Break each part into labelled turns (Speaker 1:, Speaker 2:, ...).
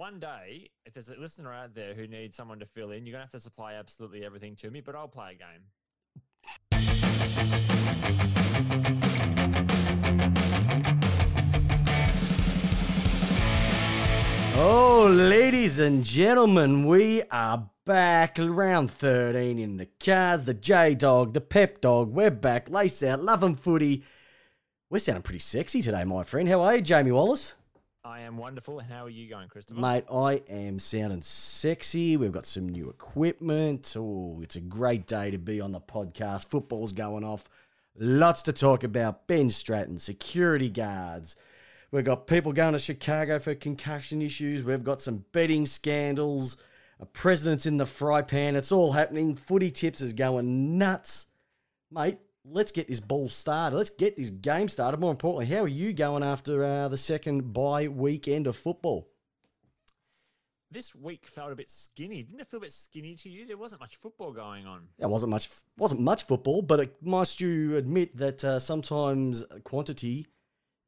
Speaker 1: one day, if there's a listener out there who needs someone to fill in, you're gonna have to supply absolutely everything to me. But I'll play a game.
Speaker 2: Oh, ladies and gentlemen, we are back. Round 13 in the cars, the J Dog, the Pep Dog. We're back. Lace out, loving footy. We're sounding pretty sexy today, my friend. How are you, Jamie Wallace?
Speaker 1: I am wonderful. How are you going, Christopher?
Speaker 2: Mate, I am sounding sexy. We've got some new equipment. Oh, it's a great day to be on the podcast. Football's going off. Lots to talk about. Ben Stratton, security guards. We've got people going to Chicago for concussion issues. We've got some betting scandals. A president's in the fry pan. It's all happening. Footy tips is going nuts. Mate, let's get this ball started. Let's get this game started. More importantly, how are you going after uh, the second bye weekend of football?
Speaker 1: This week felt a bit skinny. Didn't it feel a bit skinny to you? There wasn't much football going on.
Speaker 2: There wasn't much wasn't much football, but it, must you admit that uh, sometimes quantity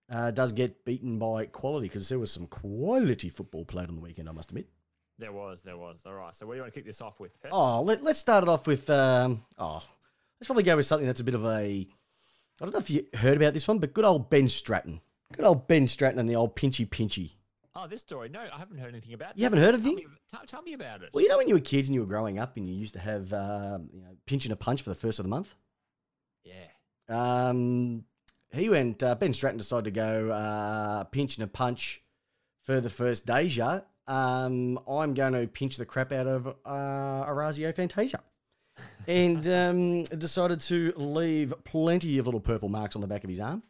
Speaker 2: uh, does get beaten by quality because there was some quality football played on the weekend. I must admit.
Speaker 1: There was, there was. All right. So, what do you want to kick this off with? Pep?
Speaker 2: Oh, let, let's start it off with um, oh, let's probably go with something that's a bit of a I don't know if you heard about this one, but good old Ben Stratton, good old Ben Stratton and the old Pinchy Pinchy.
Speaker 1: Oh, this story. No, I haven't heard anything about.
Speaker 2: You haven't heard of
Speaker 1: tell
Speaker 2: it?
Speaker 1: me, tell, tell me about it.
Speaker 2: Well, you know when you were kids and you were growing up and you used to have um, you know pinch and a punch for the first of the month.
Speaker 1: Yeah.
Speaker 2: Um, he went. Uh, ben Stratton decided to go uh, pinch and a punch for the first Deja. Um, I'm going to pinch the crap out of uh, Orazio Fantasia, and um, decided to leave plenty of little purple marks on the back of his arm,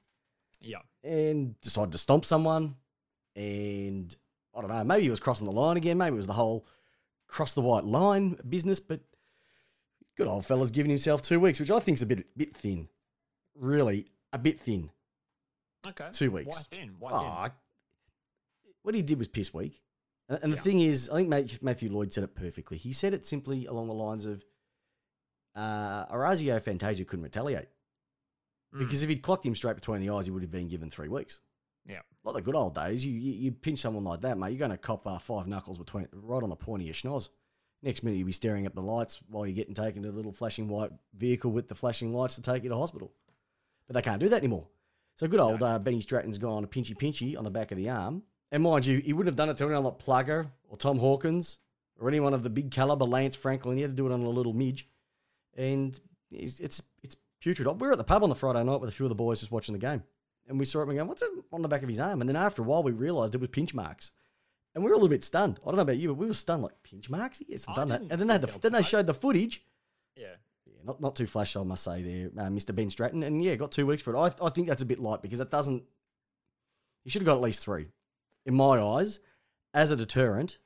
Speaker 1: Yeah.
Speaker 2: and decided to stomp someone. And I don't know. Maybe he was crossing the line again. Maybe it was the whole cross the white line business. But good old fella's giving himself two weeks, which I think is a bit bit thin. Really, a bit thin.
Speaker 1: Okay.
Speaker 2: Two weeks.
Speaker 1: Why thin? Why
Speaker 2: Oh,
Speaker 1: thin?
Speaker 2: what he did was piss weak. And, and the
Speaker 1: Yeah.
Speaker 2: thing is, I think Matthew Lloyd said it perfectly. He said it simply along the lines of uh, Orazio Fantasia couldn't retaliate.
Speaker 1: Mm.
Speaker 2: Because if he'd clocked him straight between the eyes, he would have been given three weeks.
Speaker 1: Yeah.
Speaker 2: Like the good old days, you you, you pinch someone like that, mate, you're going to cop uh, five knuckles between right on the point of your schnoz. Next minute, you'll be staring at the lights while you're getting taken to the little flashing white vehicle with the flashing lights to take you to hospital. But they can't do that anymore. So good old uh, Benny Stratton's gone a pinchy pinchy on the back of the arm. And mind you, he wouldn't have done it to anyone like Plugger or Tom Hawkins or anyone of the big caliber, Lance Franklin. He had to do it on a little midge. And it's it's, it's putrid. We were at the pub on the Friday night with a few of the boys just watching the game. And we saw it and we go, what's it on the back of his arm? And then after a while, we realised it was pinch marks. And we were a little bit stunned. I don't know about you, but we were stunned like, pinch marks? He hasn't
Speaker 1: I
Speaker 2: done that. And then they, had the, then they showed the footage.
Speaker 1: Yeah.
Speaker 2: Yeah, not, not too flash, I must say there, uh, Mr. Ben Stratton. And yeah, got two weeks for it. I, I think that's a bit light because it doesn't. You should have got at least three. In my eyes, as a deterrent,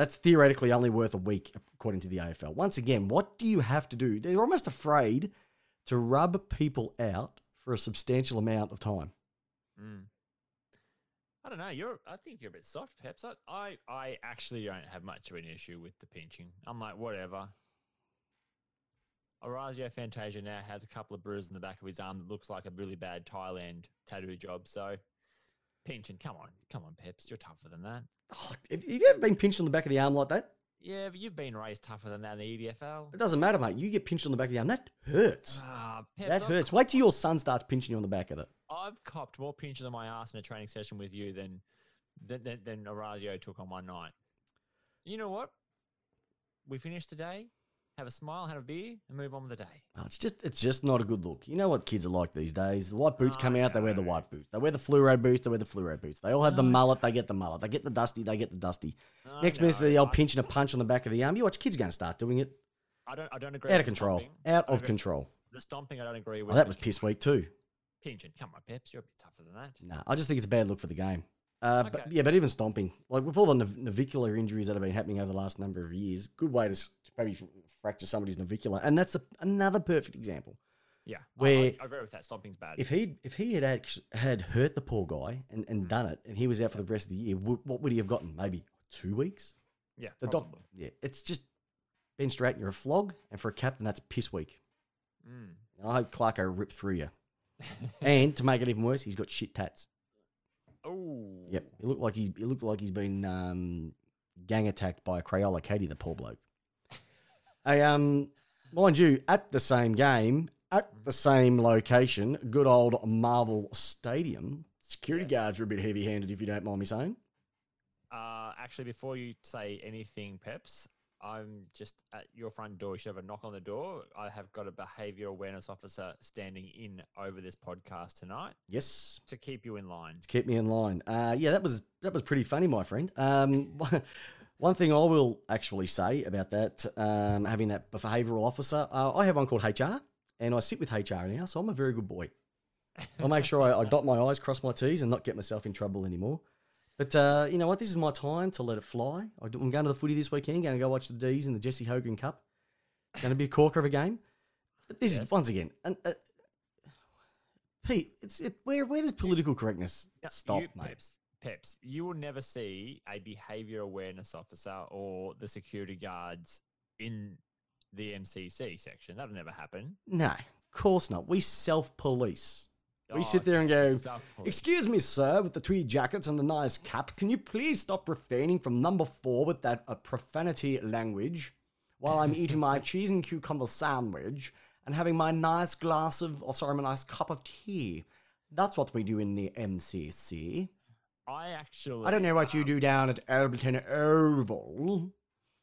Speaker 2: that's theoretically only worth a week, according to the AFL. Once again, what do you have to do? They're almost afraid to rub people out for a substantial amount of time.
Speaker 1: Mm. I don't know. You're. I think you're a bit soft, Peps. I, I, I actually don't have much of an issue with the pinching. I'm like, whatever. Orazio Fantasia now has a couple of bruises in the back of his arm that looks like a really bad Thailand tattoo job. So, pinching. Come on, come on, Peps. You're tougher than that.
Speaker 2: Oh, have you ever been pinched on the back of the arm like that?
Speaker 1: Yeah, but you've been raised tougher than that in the EDFL.
Speaker 2: It doesn't matter, mate. You get pinched on the back of the arm. That hurts.
Speaker 1: Ah, Peps,
Speaker 2: That
Speaker 1: I've
Speaker 2: hurts. Wait till your son starts pinching you on the back of it.
Speaker 1: I've copped more pinches on my ass in a training session with you than than, than, than Orazio took on one night. You know what? We finish today, have a smile, have a beer, and move on with the day.
Speaker 2: Oh, it's just it's just not a good look. You know what kids are like these days. The white boots come
Speaker 1: I
Speaker 2: out, they wear the white boots. They wear the fluoro boots, they wear the fluoro boots. They all have the
Speaker 1: I
Speaker 2: mullet, they get the mullet. They get the dusty, they get the dusty.
Speaker 1: I
Speaker 2: Next minute's the
Speaker 1: know,
Speaker 2: old pinch and a punch on the back of the arm. You watch kids going to start doing it.
Speaker 1: I don't. I don't agree.
Speaker 2: Out of control.
Speaker 1: stomping.
Speaker 2: Out of control.
Speaker 1: The stomping, I don't agree oh, with.
Speaker 2: Oh, that was piss weak too.
Speaker 1: Pinching, come on, Peps, you're a bit tougher than that.
Speaker 2: Nah, I just think it's a bad look for the game. Uh, But yeah, but even stomping, like with all the nav- navicular injuries that have been happening over the last number of years, good way to, s- to maybe fracture somebody's navicular, and that's a, another perfect example.
Speaker 1: Yeah,
Speaker 2: Where-
Speaker 1: I, I agree with that. Stomping's bad.
Speaker 2: If he if he had actu- had hurt the poor guy and, and done it, and he was out for the rest of the year, w- what would he have gotten? Maybe two weeks.
Speaker 1: yeah,
Speaker 2: The doc, yeah, it's just Ben Stratton, you're a flog, and for a captain, that's piss weak.
Speaker 1: Mm.
Speaker 2: I hope Clarko ripped through you. and to make it even worse, he's got shit tats.
Speaker 1: Oh.
Speaker 2: Yep, he looked like he, he looked like he's been um, gang attacked by a Crayola Katie, the poor bloke. I um, mind you, at the same game, at the same location, good old Marvel Stadium. Security
Speaker 1: Yes.
Speaker 2: guards are a bit heavy-handed, if you don't mind me saying.
Speaker 1: Uh, actually, before you say anything, Peps, I'm just at your front door. You should have a knock on the door. I have got a behaviour awareness officer standing in over this podcast tonight
Speaker 2: Yes,
Speaker 1: to keep you in line.
Speaker 2: to keep me in line. Uh, yeah, that was that was pretty funny, my friend. Um, one thing I will actually say about that, um, having that behavioural officer, uh, I have one called HR, and I sit with HR now, so I'm a very good boy. I'll make sure I, I dot my I's, cross my T's, and not get myself in trouble anymore. But uh, you know what? This is my time to let it fly. I'm going to the footy this weekend. Going to go watch the D's in the Jesse Hogan Cup. Going to be a corker of a game. But this
Speaker 1: Yes.
Speaker 2: is once again, and, uh, Pete. It's it, where where does political correctness stop,
Speaker 1: you,
Speaker 2: mate?
Speaker 1: Peps, Peps, you will never see a behaviour awareness officer or the security guards in the MCC section. That'll never happen.
Speaker 2: No, of course not. We self police. We
Speaker 1: Oh,
Speaker 2: sit there and go. Excuse me, sir, with the tweed jackets and the nice cap, can you please stop refraining from number four with that uh, profanity language while I'm eating my cheese and cucumber sandwich and having my nice glass of, or sorry, my nice cup of tea? That's what we do in the MCC.
Speaker 1: I actually.
Speaker 2: I don't know what you
Speaker 1: um,
Speaker 2: do down at Alberton Oval,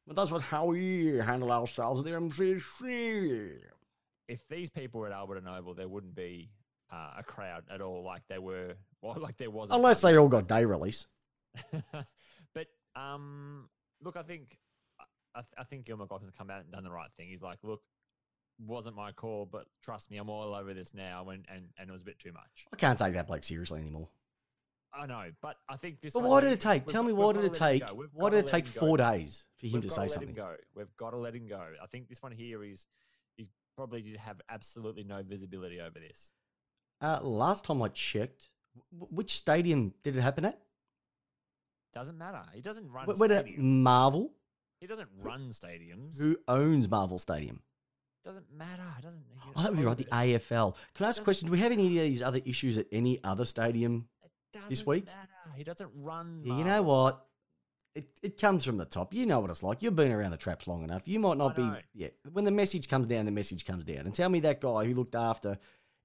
Speaker 2: but that's what how we handle ourselves at the MCC.
Speaker 1: if these people were at Alberton Oval, there wouldn't be uh, a crowd at all, like they were, well, like there was.
Speaker 2: Unless they all got day release.
Speaker 1: but um, look, I think I, I think Gil McLachlan's come out and done the right thing. He's like, look, wasn't my call, but trust me, I'm all over this now, and and, and it was a bit too much.
Speaker 2: I can't take that bloke seriously anymore.
Speaker 1: I know, but I think this.
Speaker 2: But why did it take? Tell me why did it
Speaker 1: gotta let him
Speaker 2: take? Why did it take four days for him
Speaker 1: We've
Speaker 2: to say something?
Speaker 1: Go. We've got to let him go. I think this one here is is probably did have absolutely no visibility over this.
Speaker 2: Uh, last time I checked, w- which stadium did it happen at?
Speaker 1: Doesn't matter. He doesn't run.
Speaker 2: Where
Speaker 1: stadiums.
Speaker 2: Marvel?
Speaker 1: He doesn't run stadiums.
Speaker 2: Who owns Marvel Stadium?
Speaker 1: Doesn't matter. It doesn't.
Speaker 2: Oh, that would be right. The. AFL. Can I ask a question? Do we have any of these other issues at any other stadium? This
Speaker 1: doesn't
Speaker 2: week?
Speaker 1: matter. He doesn't run.
Speaker 2: Yeah, you know what? It, it comes from the top. You know what it's like. You've been around the traps long enough. You might not be. Yeah. When the message comes down, the message comes down. And tell me that guy who looked after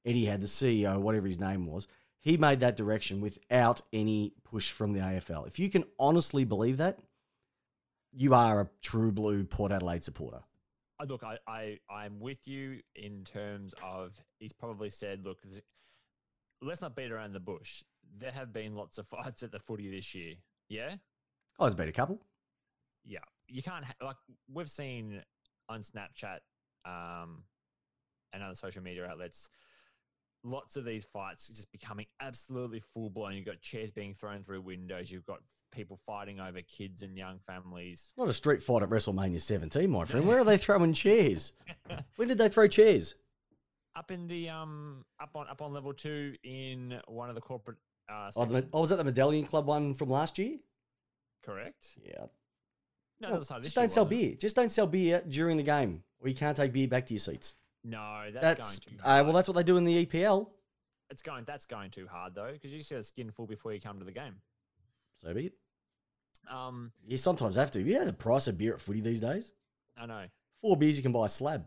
Speaker 2: Eddie had the CEO, whatever his name was, he made that direction without any push from the AFL. If you can honestly believe that, you are a true blue Port Adelaide supporter.
Speaker 1: Look, I, I, I'm with you in terms of he's probably said, look, let's not beat around the bush. There have been lots of fights at the footy this year. Yeah,
Speaker 2: Oh, there's been a couple.
Speaker 1: yeah. You can't ha- like we've seen on Snapchat um, and other social media outlets. Lots of these fights just becoming absolutely full blown. You've got chairs being thrown through windows. You've got people fighting over kids and young families.
Speaker 2: It's not a street fight at WrestleMania 17, my friend. Where are they throwing chairs? When did they throw chairs?
Speaker 1: up in the um up on up on level two in one of the corporate uh
Speaker 2: Oh,
Speaker 1: sections.
Speaker 2: oh, was that the Medallion Club one from last year?
Speaker 1: correct
Speaker 2: Yeah.
Speaker 1: no
Speaker 2: just don't sell beer. Just don't sell beer during the game, or you can't take beer back to your seats.
Speaker 1: No that's,
Speaker 2: That's
Speaker 1: going too
Speaker 2: uh, well, that's what they do in the EPL.
Speaker 1: it's going that's going too hard though because you just get a skin full before you come to the game
Speaker 2: So be it.
Speaker 1: um
Speaker 2: You sometimes have to. You know the price of beer at footy these days.
Speaker 1: i know
Speaker 2: Four beers you can buy a slab,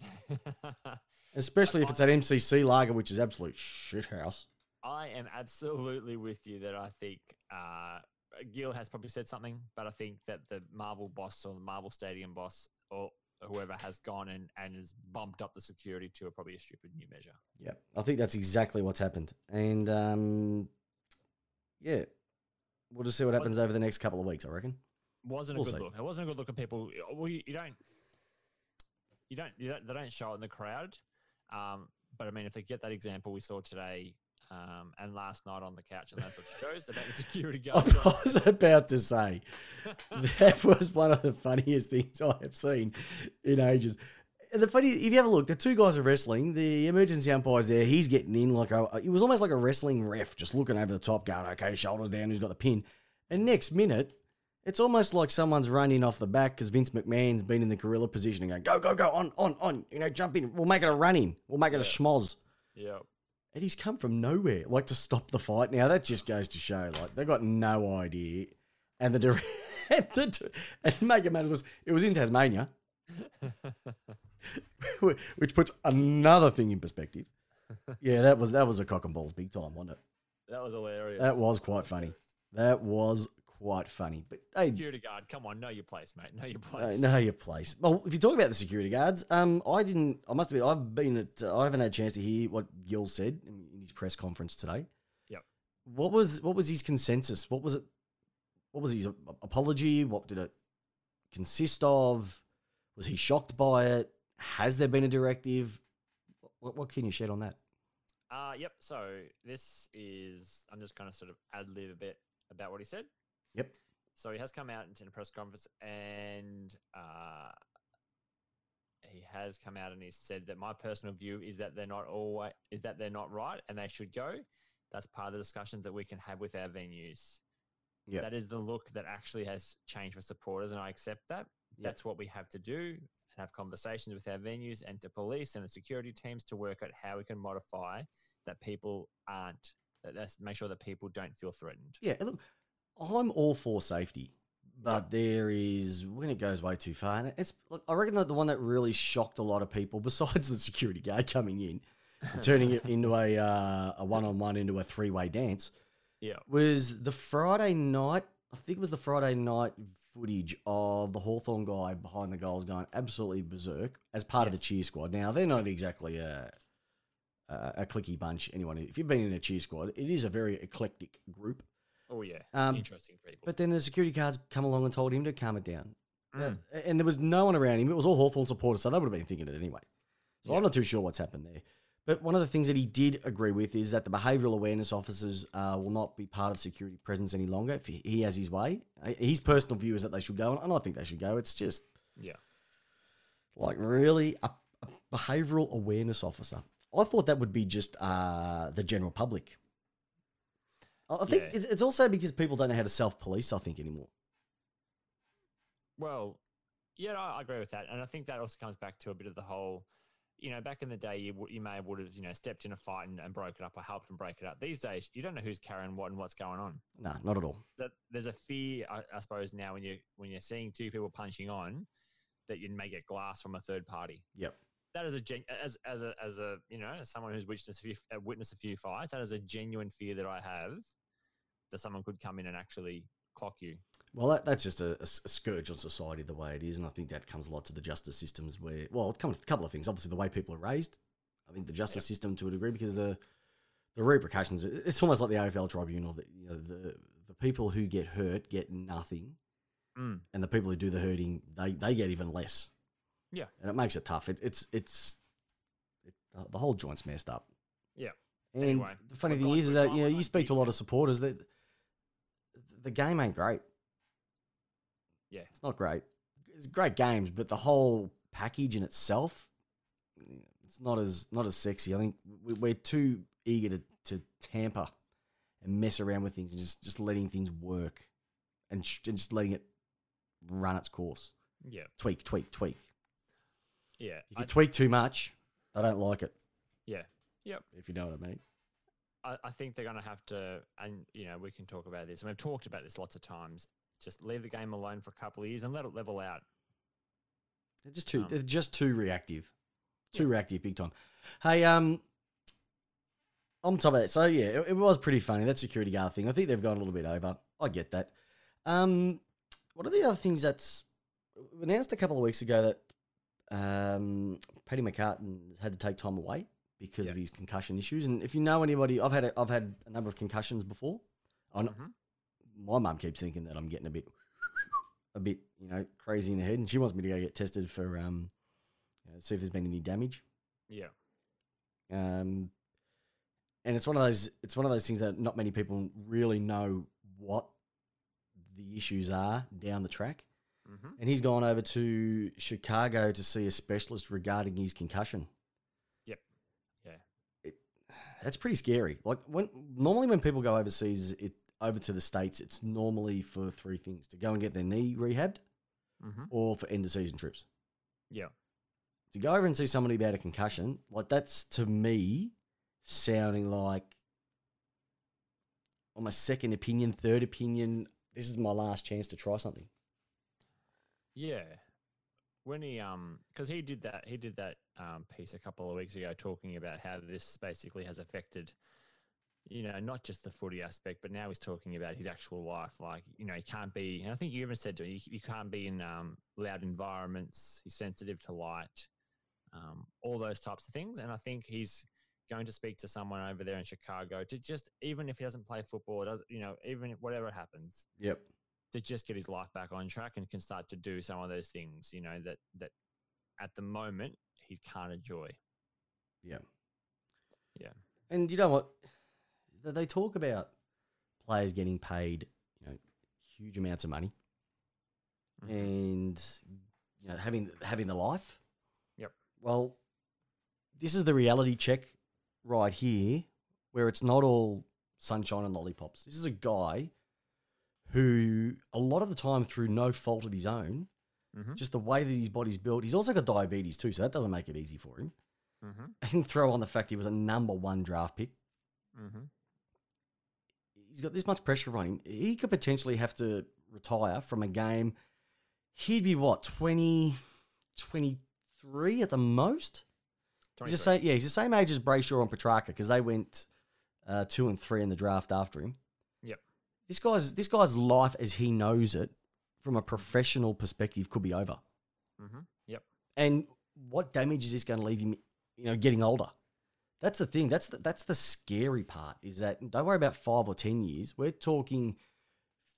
Speaker 2: especially if it's that MCC lager, which is absolute shit house.
Speaker 1: i am absolutely with you that i think uh Gil has probably said something, but I think that the Marvel boss or the Marvel Stadium boss or whoever has gone and, and has bumped up the security to a probably a stupid new measure.
Speaker 2: Yeah, I think that's exactly what's happened, and um, yeah, we'll just see what happens over the next couple of weeks. I reckon.
Speaker 1: wasn't
Speaker 2: We'll
Speaker 1: a good
Speaker 2: see.
Speaker 1: look. It wasn't a good look at people. Well, you, you don't, you don't, you don't, they don't show it in the crowd. Um, but I mean, if they get that example we saw today um, and last night on the couch, and that's what shows about the security
Speaker 2: I
Speaker 1: guard. job.
Speaker 2: was about to say that was one of the funniest things I have seen in ages. And The funny, if you have a look, the two guys are wrestling. The emergency umpire's there. He's getting in like a. It was almost like a wrestling ref, just looking over the top, going, "Okay, shoulders down. Who's got the pin?" And next minute, it's almost like someone's running off the back because Vince McMahon's been in the gorilla position and going, "Go, go, go, on, on, on! You know, jump in. We'll make it a running. We'll make it a schmoz."
Speaker 1: yeah,
Speaker 2: and he's come from nowhere, like to stop the fight. Now that just goes to show, like they got no idea. And the dir- and, and make it matter was it was in Tasmania, which puts another thing in perspective. Yeah, that was that was a cock and balls big time, wasn't it?
Speaker 1: That was hilarious.
Speaker 2: That was quite funny. That was quite funny. But hey,
Speaker 1: security guard. Come on, know your place, mate. Know your
Speaker 2: uh,
Speaker 1: place.
Speaker 2: know your place. Well, if you talk about the security guards, um, I didn't. I must admit, I've been at. Uh, I haven't had a chance to hear what Gill said in, in his press conference today.
Speaker 1: Yep.
Speaker 2: What was what was his consensus? What was it? What was his apology? What did it consist of? Was he shocked by it? Has there been a directive? What, what can you shed on that?
Speaker 1: Uh, yep. So this is. I'm just going to sort of ad lib a bit about what he said.
Speaker 2: Yep.
Speaker 1: So he has come out in a press conference and uh, he has come out and he said that my personal view is that they're not always is that they're not right and they should go. That's part of the discussions that we can have with our venues.
Speaker 2: Yep.
Speaker 1: That is the look that actually has changed for supporters, and I accept that.
Speaker 2: Yep.
Speaker 1: That's what we have to do and have conversations with our venues and to police and the security teams to work out how we can modify that people aren't that that's make sure that people don't feel threatened.
Speaker 2: Yeah, look, I'm all for safety, but there is when it goes way too far. And it's look, I reckon that the one that really shocked a lot of people, besides the security guard coming in, and turning it into a uh, a one on one into a three way dance,
Speaker 1: Yeah.
Speaker 2: was the Friday night. I think it was the Friday night footage of the Hawthorn guy behind the goals going absolutely berserk as part of the cheer squad. Now they're not exactly a a, a clicky bunch. Anyone, if you've been in a cheer squad, it is a very eclectic group.
Speaker 1: Oh yeah.
Speaker 2: Um,
Speaker 1: Interesting people.
Speaker 2: But then the security guards come along and told him to calm it down.
Speaker 1: Mm.
Speaker 2: Uh, And there was no one around him. It was all Hawthorn supporters, so they would have been thinking it anyway. So
Speaker 1: Yeah.
Speaker 2: I'm not too sure what's happened there. But one of the things that he did agree with is that the behavioural awareness officers uh, will not be part of security presence any longer if he he has his way. Uh, His personal view is that they should go, and I think they should go. It's just
Speaker 1: yeah.
Speaker 2: like really a, a behavioural awareness officer. I thought that would be just uh, the general public. I think
Speaker 1: Yeah.
Speaker 2: it's, it's also because people don't know how to self police. I think anymore.
Speaker 1: Well, yeah, I I agree with that, and I think that also comes back to a bit of the whole. You know, back in the day, you, you may have would have you know stepped in a fight and, and broke it up or helped them break it up. These days, you don't know who's carrying what and what's going on.
Speaker 2: No, not at all.
Speaker 1: That there's a fear, I, I suppose, now when you when you're seeing two people punching on, that you may get glass from a third party.
Speaker 2: Yep.
Speaker 1: That is a gen- as as a as a you know as someone who's witnessed a few witnessed a few fights. That is a genuine fear that I have that someone could come in and actually clock you.
Speaker 2: Well, that, that's just a scourge on society the way it is, and I think that comes a lot to the justice systems. Where, well, it comes with a couple of things. Obviously, the way people are raised. I think the justice
Speaker 1: Yep.
Speaker 2: system to a degree because the the repercussions. It's almost like the AFL tribunal. That you know, the the people who get hurt get nothing,
Speaker 1: Mm.
Speaker 2: and the people who do the hurting they they get even less.
Speaker 1: Yeah.
Speaker 2: and it makes it tough. It, it's it's it, uh, the whole joint's messed up.
Speaker 1: Yeah.
Speaker 2: And
Speaker 1: Anyway,
Speaker 2: the funny thing is, is that you know you speak to a lot of supporters that the game ain't great.
Speaker 1: Yeah.
Speaker 2: It's not great. It's great games, but the whole package in itself, it's not as not as sexy. I think we- we're too eager to, to tamper and mess around with things and just, just letting things work and, sh- and just letting it run its course.
Speaker 1: Yeah.
Speaker 2: Tweak, tweak, tweak.
Speaker 1: Yeah.
Speaker 2: If you
Speaker 1: I,
Speaker 2: tweak too much, I don't like it.
Speaker 1: yeah. Yep.
Speaker 2: If you know what I mean.
Speaker 1: I, I think they're going to have to, and you know, we can talk about this, and we've talked about this lots of times. Just leave the game alone for a couple of years and let it level out.
Speaker 2: They're just too.
Speaker 1: Um,
Speaker 2: they're just too reactive. Too reactive, big time. Hey, um, on top of that, so yeah, it, it was pretty funny that security guard thing. I think they've gone a little bit over. I get that. Um, what are the other things that's announced a couple of weeks ago that um, Paddy McCartin has had to take time away because
Speaker 1: Yeah.
Speaker 2: of his concussion issues. And if you know anybody, I've had a, I've had a number of concussions before. I
Speaker 1: Mhm.
Speaker 2: my mum keeps thinking that I'm getting a bit, a bit, you know, crazy in the head, and she wants me to go get tested for, um, you know, see if there's been any damage.
Speaker 1: Yeah.
Speaker 2: Um, and it's one of those, it's one of those things that not many people really know what the issues are down the track.
Speaker 1: hmm
Speaker 2: And he's gone over to Chicago to see a specialist regarding his concussion.
Speaker 1: Yep. Yeah.
Speaker 2: It, that's pretty scary. Like when normally when people go overseas, it over to the states, it's normally for three things: to go and get their knee rehabbed,
Speaker 1: hmm
Speaker 2: or for end of season trips.
Speaker 1: Yeah.
Speaker 2: To go over and see somebody about a concussion, like that's to me, sounding like on my second opinion, third opinion. This is my last chance to try something.
Speaker 1: Yeah. When he um because he did that he did that um piece a couple of weeks ago talking about how this basically has affected you know, not just the footy aspect, but now he's talking about his actual life. Like, you know, he can't be, and I think you even said to him, you, you can't be in um, loud environments. He's sensitive to light, um, all those types of things. And I think he's going to speak to someone over there in Chicago to just, even if he doesn't play football, does you know, even whatever happens,
Speaker 2: Yep.
Speaker 1: To just get his life back on track and can start to do some of those things, you know, that that at the moment he can't enjoy.
Speaker 2: Yeah.
Speaker 1: Yeah.
Speaker 2: And you know what? They- They talk about players getting paid, you know, huge amounts of money
Speaker 1: Mhm.
Speaker 2: and you know having having the life.
Speaker 1: Yep.
Speaker 2: Well, this is the reality check right here, where it's not all sunshine and lollipops. This is a guy who, a lot of the time, through no fault of his own,
Speaker 1: Mhm.
Speaker 2: just the way that his body's built, he's also got diabetes too, so that doesn't make it easy for him.
Speaker 1: Mm-hmm.
Speaker 2: And throw on the fact he was a number one draft pick.
Speaker 1: Mm-hmm.
Speaker 2: he's got this much pressure on him. He could potentially have to retire from a game. He'd be what, 20, 23 at the most? He's the same, yeah, he's the same age as Brayshaw and Petrarca because they went uh, two and three in the draft after him. This guy's this guy's life as he knows it, from a professional perspective, could be over.
Speaker 1: Mm-hmm. Yep.
Speaker 2: And what damage is this going to leave him? You know, getting older. That's the thing. That's the, that's the scary part. Is that don't worry about five or ten years. We're talking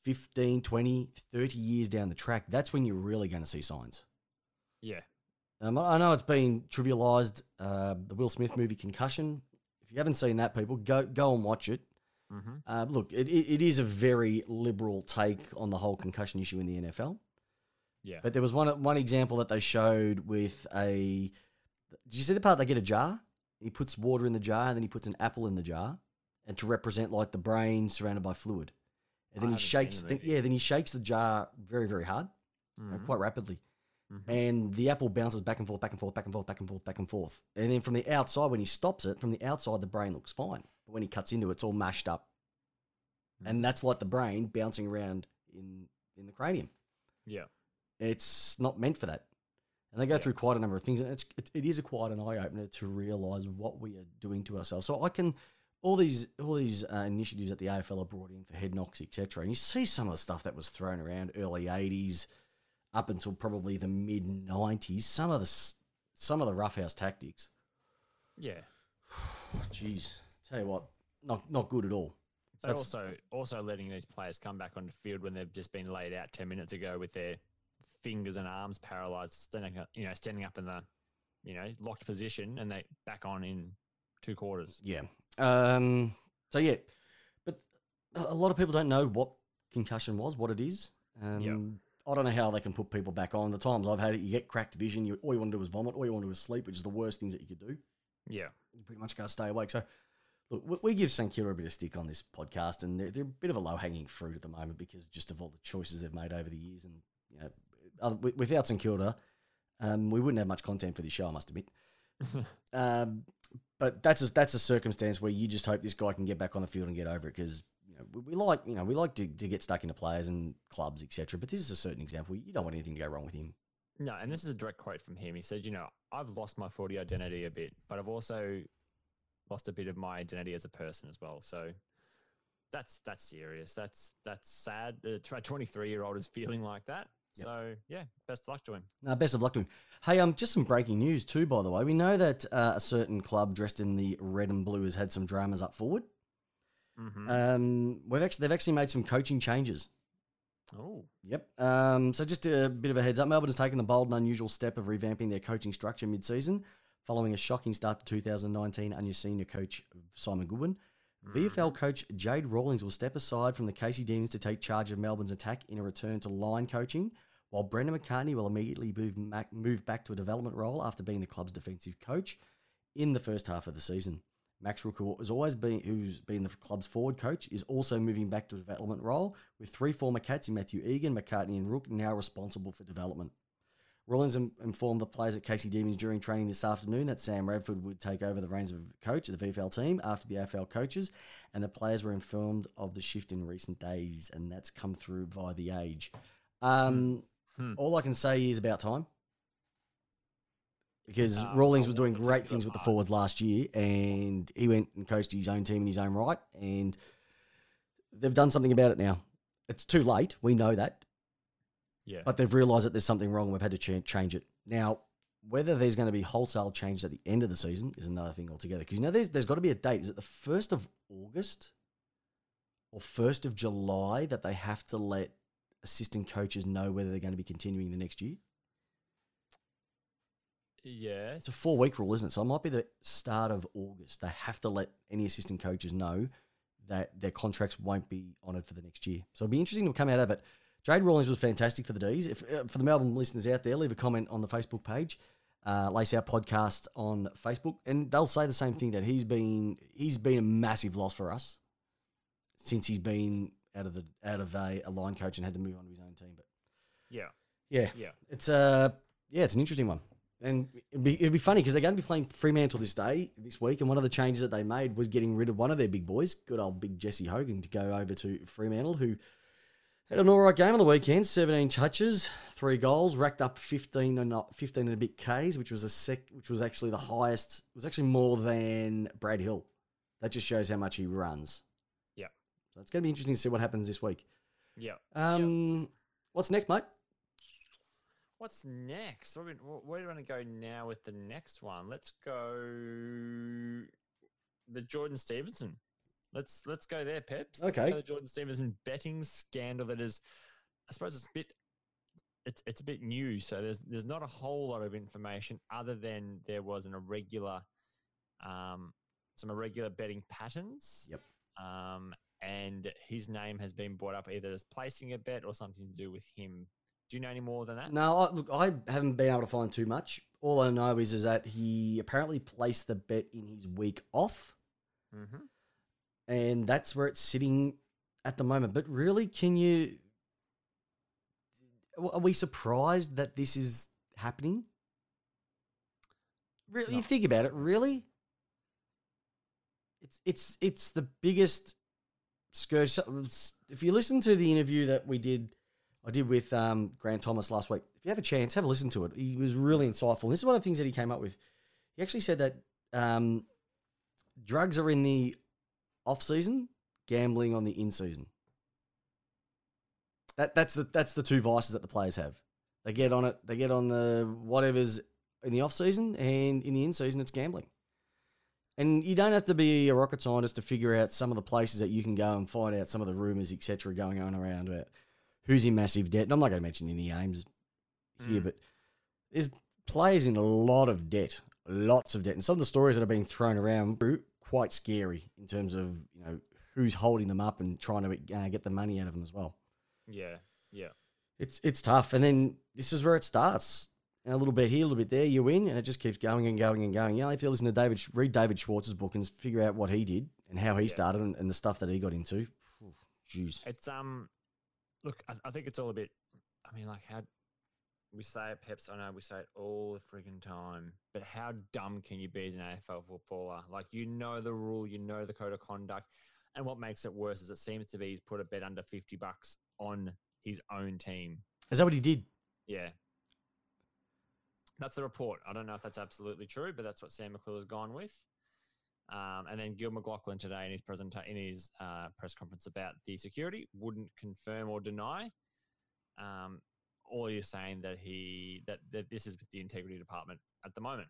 Speaker 2: 15, 20, 30 years down the track. That's when you're really going to see signs.
Speaker 1: Yeah.
Speaker 2: Um, I I know it's been trivialized. Uh, the Will Smith movie Concussion. If you haven't seen that, people go go and watch it.
Speaker 1: Mm-hmm.
Speaker 2: Uh, look, it, it, it is a very liberal take on the whole concussion issue in the NFL.
Speaker 1: Yeah.
Speaker 2: But there was one one example that they showed with a. Did you see the part they get a jar? He puts water in the jar, and then he puts an apple in the jar, and to represent like the brain surrounded by fluid. And
Speaker 1: I
Speaker 2: then he shakes.
Speaker 1: the
Speaker 2: yeah, then he shakes the jar very very hard, you know,
Speaker 1: Mhm.
Speaker 2: quite rapidly,
Speaker 1: Mhm.
Speaker 2: and the apple bounces back and forth, back and forth, back and forth, back and forth, back and forth. And then from the outside, when he stops it, from the outside, the brain looks fine, but when he cuts into it, it's all mashed up,
Speaker 1: Mm.
Speaker 2: and that's like the brain bouncing around in in the cranium.
Speaker 1: Yeah.
Speaker 2: It's not meant for that. And they go
Speaker 1: Yeah.
Speaker 2: through quite a number of things, and it's it, it is a quite an eye opener to realize what we are doing to ourselves. So I can all these all these uh, initiatives that the AFL have brought in for head knocks, etc. And you see some of the stuff that was thrown around early '80s up until probably the mid '90s. Some of the some of the roughhouse tactics.
Speaker 1: Yeah.
Speaker 2: Jeez, tell you what, not not good at all.
Speaker 1: But also, also letting these players come back on the field when they've just been laid out ten minutes ago with their fingers and arms paralyzed, standing up, you know, standing up in the, you know, locked position, and they back on in two quarters.
Speaker 2: Yeah. Um, so yeah, but a a lot of people don't know what concussion was, what it is. Um, I don't know how they can put people back on. The times I've had it, you get cracked vision. You all you want to do is vomit. All you want to do is sleep, which is the worst things that you could do.
Speaker 1: Yeah.
Speaker 2: You pretty much got to stay awake. So. Look, we- we give St Kilda a bit of stick on this podcast, and they're, they're a bit of a low hanging fruit at the moment because just of all the choices they've made over the years. And you know, other- without St Kilda, um, we wouldn't have much content for this show. I must admit. Um, but that's a, that's a circumstance where you just hope this guy can get back on the field and get over it because we, we like you know we like to, to get stuck into players and clubs etc. But this is a certain example. You don't want anything to go wrong with him.
Speaker 1: No, and this is a direct quote from him. He said, "You know, I've lost my footy identity a bit, but I've also lost a bit of my identity as a person as well." So that's that's serious. That's that's sad. The twenty three year old is feeling like that.
Speaker 2: Yep.
Speaker 1: So yeah, best of luck to him.
Speaker 2: Uh, best of luck to him. Hey, um, just some breaking news too. By the way, we know that uh, a certain club dressed in the red and blue has had some dramas up forward.
Speaker 1: Mm-hmm.
Speaker 2: Um, we've actually they've actually made some coaching changes.
Speaker 1: oh,
Speaker 2: Yep. Um, so just a bit of a heads up, Melbourne has taken the bold and unusual step of revamping their coaching structure mid-season, following a shocking start to 2019 under senior coach Simon Goodwin. VFL coach Jade Rawlings will step aside from the Casey Demons to take charge of Melbourne's attack in a return to line coaching, while Brendan McCartney will immediately move move back to a development role after being the club's defensive coach in the first half of the season. Max Rooke, who has always been who's been the club's forward coach, is also moving back to a development role, with three former cats in Matthew Egan, McCartney, and Rooke now responsible for development. Rawlings informed the players at Casey Demons during training this afternoon that Sam Radford would take over the reins of coach of the VFL team after the AFL coaches, and the players were informed of the shift in recent days, and that's come through via the age. Um,
Speaker 1: Hmm.
Speaker 2: All I can say is about time. Because
Speaker 1: Uh,
Speaker 2: Rawlings was doing great things with the forwards last year, and he went and coached his own team in his own right, and they've done something about it now. It's too late, we know that,
Speaker 1: Yeah.
Speaker 2: but they've realised that there's something wrong. And we've had to ch- change it now. Whether there's going to be wholesale change at the end of the season is another thing altogether. Because you know, there's there's got to be a date. Is it the first of August or first of July that they have to let assistant coaches know whether they're going to be continuing the next year?
Speaker 1: Yeah.
Speaker 2: It's a four week rule, isn't it? So it might be the start of August. They have to let any assistant coaches know that their contracts won't be honoured for the next year. So it'll be interesting to come out of it. Jade Rawlings was fantastic for the D's. If uh, for the Melbourne listeners out there, leave a comment on the Facebook page, uh, Lace Out Podcast on Facebook, and they'll say the same thing that he's been he's been a massive loss for us since he's been out of the out of a, a line coach and had to move on to his own team. But
Speaker 1: Yeah.
Speaker 2: yeah,
Speaker 1: Yeah.
Speaker 2: it's uh yeah, it's an interesting one. And it'd be, it'd be funny because they're going to be playing Fremantle this day, this week. And one of the changes that they made was getting rid of one of their big boys, good old big Jesse Hogan, to go over to Fremantle, who had an all right game on the weekend 17 touches, three goals, racked up 15 and, not- 15 and a bit Ks, which was, a sec, which was actually the highest, it was actually more than Brad Hill. That just shows how much he runs.
Speaker 1: Yeah.
Speaker 2: So it's going to be interesting to see what happens this week.
Speaker 1: Yeah.
Speaker 2: Um, What's next, mate?
Speaker 1: What's next? Where, do we want to go now with the next one? Let's go the Jordan Stephenson. Let's let's go there, Peps.
Speaker 2: Okay.
Speaker 1: the Jordan Stephenson betting scandal that is, I suppose it's a bit, it's it's a bit new. So there's there's not a whole lot of information other than there was an irregular, um, some irregular betting patterns.
Speaker 2: Yep.
Speaker 1: Um, and his name has been brought up either as placing a bet or something to do with him. Do you know any more than that?
Speaker 2: No, I, look, I haven't been able to find too much. All I know is is that he apparently placed the bet in his week off,
Speaker 1: Mm-hmm.
Speaker 2: and that's where it's sitting at the moment. But really, can you? Are we surprised that this is happening? Really, you
Speaker 1: No.
Speaker 2: think about it. Really, it's it's it's the biggest scourge. If you listen to the interview that we did, I did with um, Grant Thomas last week. If you have a chance, have a listen to it. He was really insightful. This is one of the things that he came up with. He actually said that um, drugs are in the off season, gambling on the in season. That that's the that's the two vices that the players have. They get on it. They get on the whatever's in the off season, and in the in season, it's gambling. And you don't have to be a rocket scientist to figure out some of the places that you can go and find out some of the rumors, etc., going on around about who's in massive debt. And I'm not going to mention any names here,
Speaker 1: Mm.
Speaker 2: but there's players in a lot of debt, lots of debt, and some of the stories that are being thrown around are quite scary in terms of you know who's holding them up and trying to uh, get the money out of them as well.
Speaker 1: Yeah, yeah,
Speaker 2: It's it's tough, and then this is where it starts. And a little bit here, a little bit there, you win, and it just keeps going and going and going. You know, if you listen to David, read David Schwarz's book and figure out what he did and how he
Speaker 1: Yeah.
Speaker 2: started and, and the stuff that he got into. Jeez.
Speaker 1: It's um, look, I, I think it's all a bit. I mean, like how we say it, Peps. I know we say it all the friggin' time, but how dumb can you be as an AFL footballer? Like you know the rule, you know the code of conduct, and what makes it worse is it seems to be he's put a bet under fifty bucks on his own team.
Speaker 2: Is that what he did?
Speaker 1: Yeah. That's the report. I don't know if that's absolutely true, but that's what Sam McClure has gone with. Um, and then Gil McLachlan today in his present in his uh, press conference about the security wouldn't confirm or deny. Um, or you're saying that he that, that this is with the integrity department at the moment.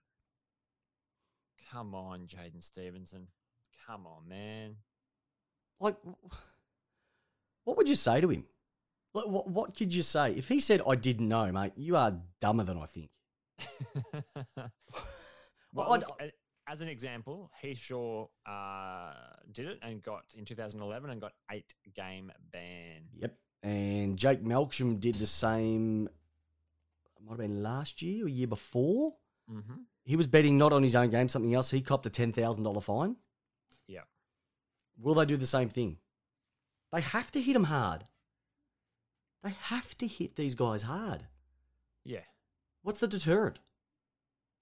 Speaker 1: Come on, Jaidyn Stephenson. Come on, man.
Speaker 2: Like, what would you say to him? Like, what, what could you say? If he said, I didn't know, mate, you are dumber than I think.
Speaker 1: well,
Speaker 2: I'd-
Speaker 1: look, as an example, Heath Shaw uh, did it and got in 2011 and got eight game ban.
Speaker 2: Yep. And Jake Melksham did the same, might have been last year or year before.
Speaker 1: Mm-hmm.
Speaker 2: He was betting not on his own game, something else. He copped a $10,000 fine.
Speaker 1: Yeah.
Speaker 2: Will they do the same thing? They have to hit him hard. They have to hit these guys hard.
Speaker 1: Yeah.
Speaker 2: What's the deterrent?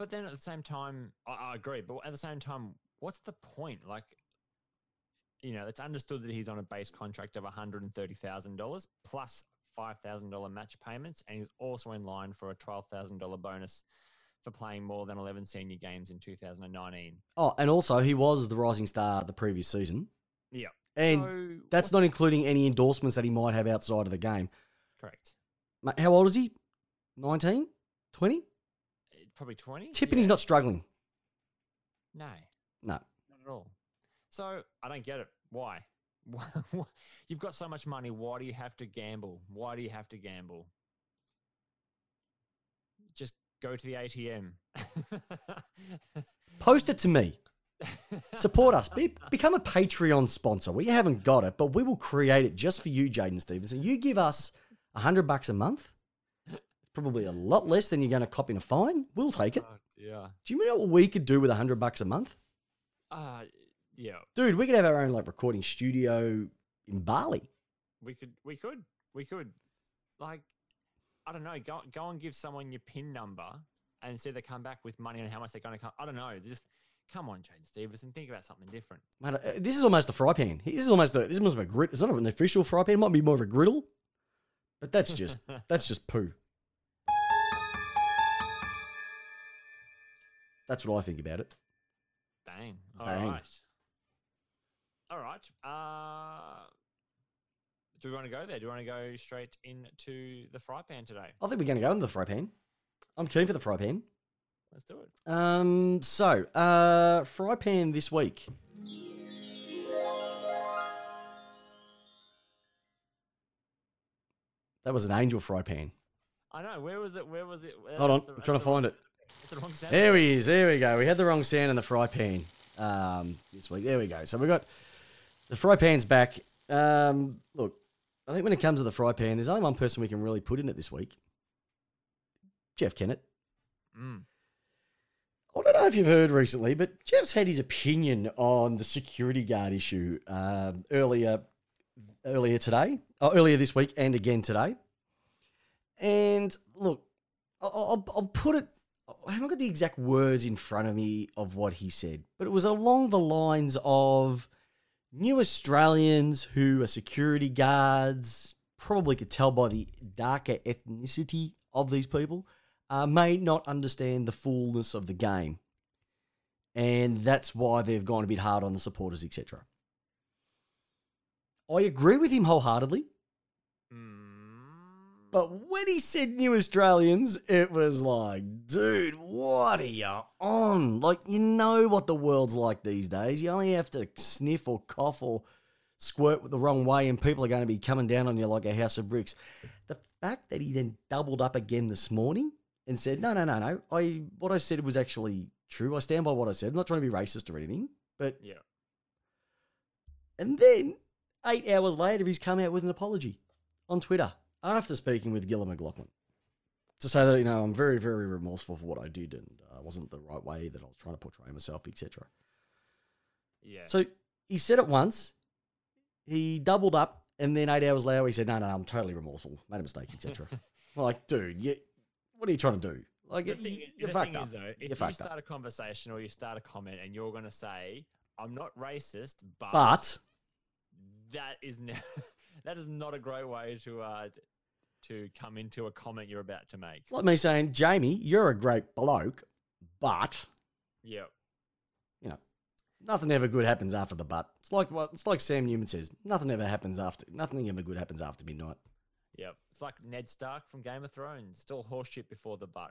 Speaker 1: But then at the same time, I, I agree. But at the same time, what's the point? Like, you know, it's understood that he's on a base contract of one hundred and thirty thousand dollars plus five thousand dollar match payments, and he's also in line for a twelve thousand dollar bonus for playing more than eleven senior games in two thousand and nineteen.
Speaker 2: Oh, and also he was the rising star the previous season,
Speaker 1: Yeah,
Speaker 2: and
Speaker 1: so
Speaker 2: that's not including any endorsements that he might have outside of the game.
Speaker 1: correct.
Speaker 2: How old is he? 19? 20?
Speaker 1: Probably twenty.
Speaker 2: Tipping he's
Speaker 1: Yeah.
Speaker 2: not struggling.
Speaker 1: No,
Speaker 2: No.
Speaker 1: not at all. So I don't get it. Why? You've got so much money. Why do you have to gamble? Why do you have to gamble? Just go to the ATM.
Speaker 2: Post it to me. Support us. Be, become a Patreon sponsor. We haven't got it, but we will create it just for you, Jaidyn Stephenson. You give us a hundred bucks a month. Probably a lot less than you're going to cop in a fine. We'll take it.
Speaker 1: Oh, yeah.
Speaker 2: Do you know what we could do with a hundred bucks a month?
Speaker 1: Uh, yeah.
Speaker 2: Dude, we could have our own like recording studio in Bali.
Speaker 1: We could. We could. We could. Like, I don't know. Go go and give someone your pin number and see if they come back with money and how much they're going to come. I don't know. Just come on, Jaidyn Stephenson. Think about something different.
Speaker 2: Mate, uh, this is almost a fry pan. This is almost a, this is almost a grit. It's not an official fry pan. It might be more of a griddle, but that's just that's just poo. That's what I think about it.
Speaker 1: Bang. All
Speaker 2: Bang.
Speaker 1: right. All right. Uh, do we want to go there? Do we want to go straight into the fry pan today?
Speaker 2: I think we're going to go into the fry pan. I'm keen for the fry pan.
Speaker 1: Let's do it.
Speaker 2: Um, so uh, fry pan this week. That was an angel fry pan.
Speaker 1: I know. Where was it? Where was it?
Speaker 2: Hold on,
Speaker 1: the-
Speaker 2: I'm trying to find it.
Speaker 1: That's the wrong sound.
Speaker 2: There he is. There we go. We had the wrong sound in the fry pan um, this week. There we go. So we got the fry pan's back. Um, look, I think when it comes to the fry pan, there's only one person we can really put in it this week. Jeff Kennett.
Speaker 1: Mm.
Speaker 2: I don't know if you've heard recently, but Jeff's had his opinion on the security guard issue um, earlier, earlier today, oh, earlier this week, and again today. And look, I'll, I'll, I'll put it. I haven't got the exact words in front of me of what he said, but it was along the lines of new Australians who are security guards, probably could tell by the darker ethnicity of these people, uh, may not understand the fullness of the game. And that's why they've gone a bit hard on the supporters, etc. I agree with him wholeheartedly.
Speaker 1: Mm.
Speaker 2: But when he said new Australians, it was like, dude, what are you on? Like, you know what the world's like these days. You only have to sniff or cough or squirt the wrong way, and people are going to be coming down on you like a house of bricks. The fact that he then doubled up again this morning and said, no, no, no, no, I what I said was actually true. I stand by what I said. I'm not trying to be racist or anything. But
Speaker 1: Yeah.
Speaker 2: and then eight hours later, he's come out with an apology on Twitter after speaking with Gilla McLachlan to say that you know I'm very, very remorseful for what I did and uh, wasn't the right way that I was trying to portray myself, etc.
Speaker 1: Yeah.
Speaker 2: So he said it once, he doubled up, and then eight hours later he said, "No, no, I'm totally remorseful, made a mistake, etc." like, dude, you, what are you trying to do? Like,
Speaker 1: the
Speaker 2: you,
Speaker 1: thing,
Speaker 2: you're
Speaker 1: the
Speaker 2: fucked
Speaker 1: thing
Speaker 2: up.
Speaker 1: is, though,
Speaker 2: You're
Speaker 1: if you start
Speaker 2: up.
Speaker 1: a conversation or you start a comment and you're going to say, "I'm not racist," but,
Speaker 2: But
Speaker 1: that is ne- that is not a great way to uh, to come into a comment you're about to make.
Speaker 2: it's like me saying, Jamie, you're a great bloke, but
Speaker 1: Yeah.
Speaker 2: You know, nothing ever good happens after the butt. It's like what it's like Sam Newman says. Nothing ever happens after. Nothing ever good happens after midnight.
Speaker 1: Yep. It's like Ned Stark from Game of Thrones. Still horseshit before the butt.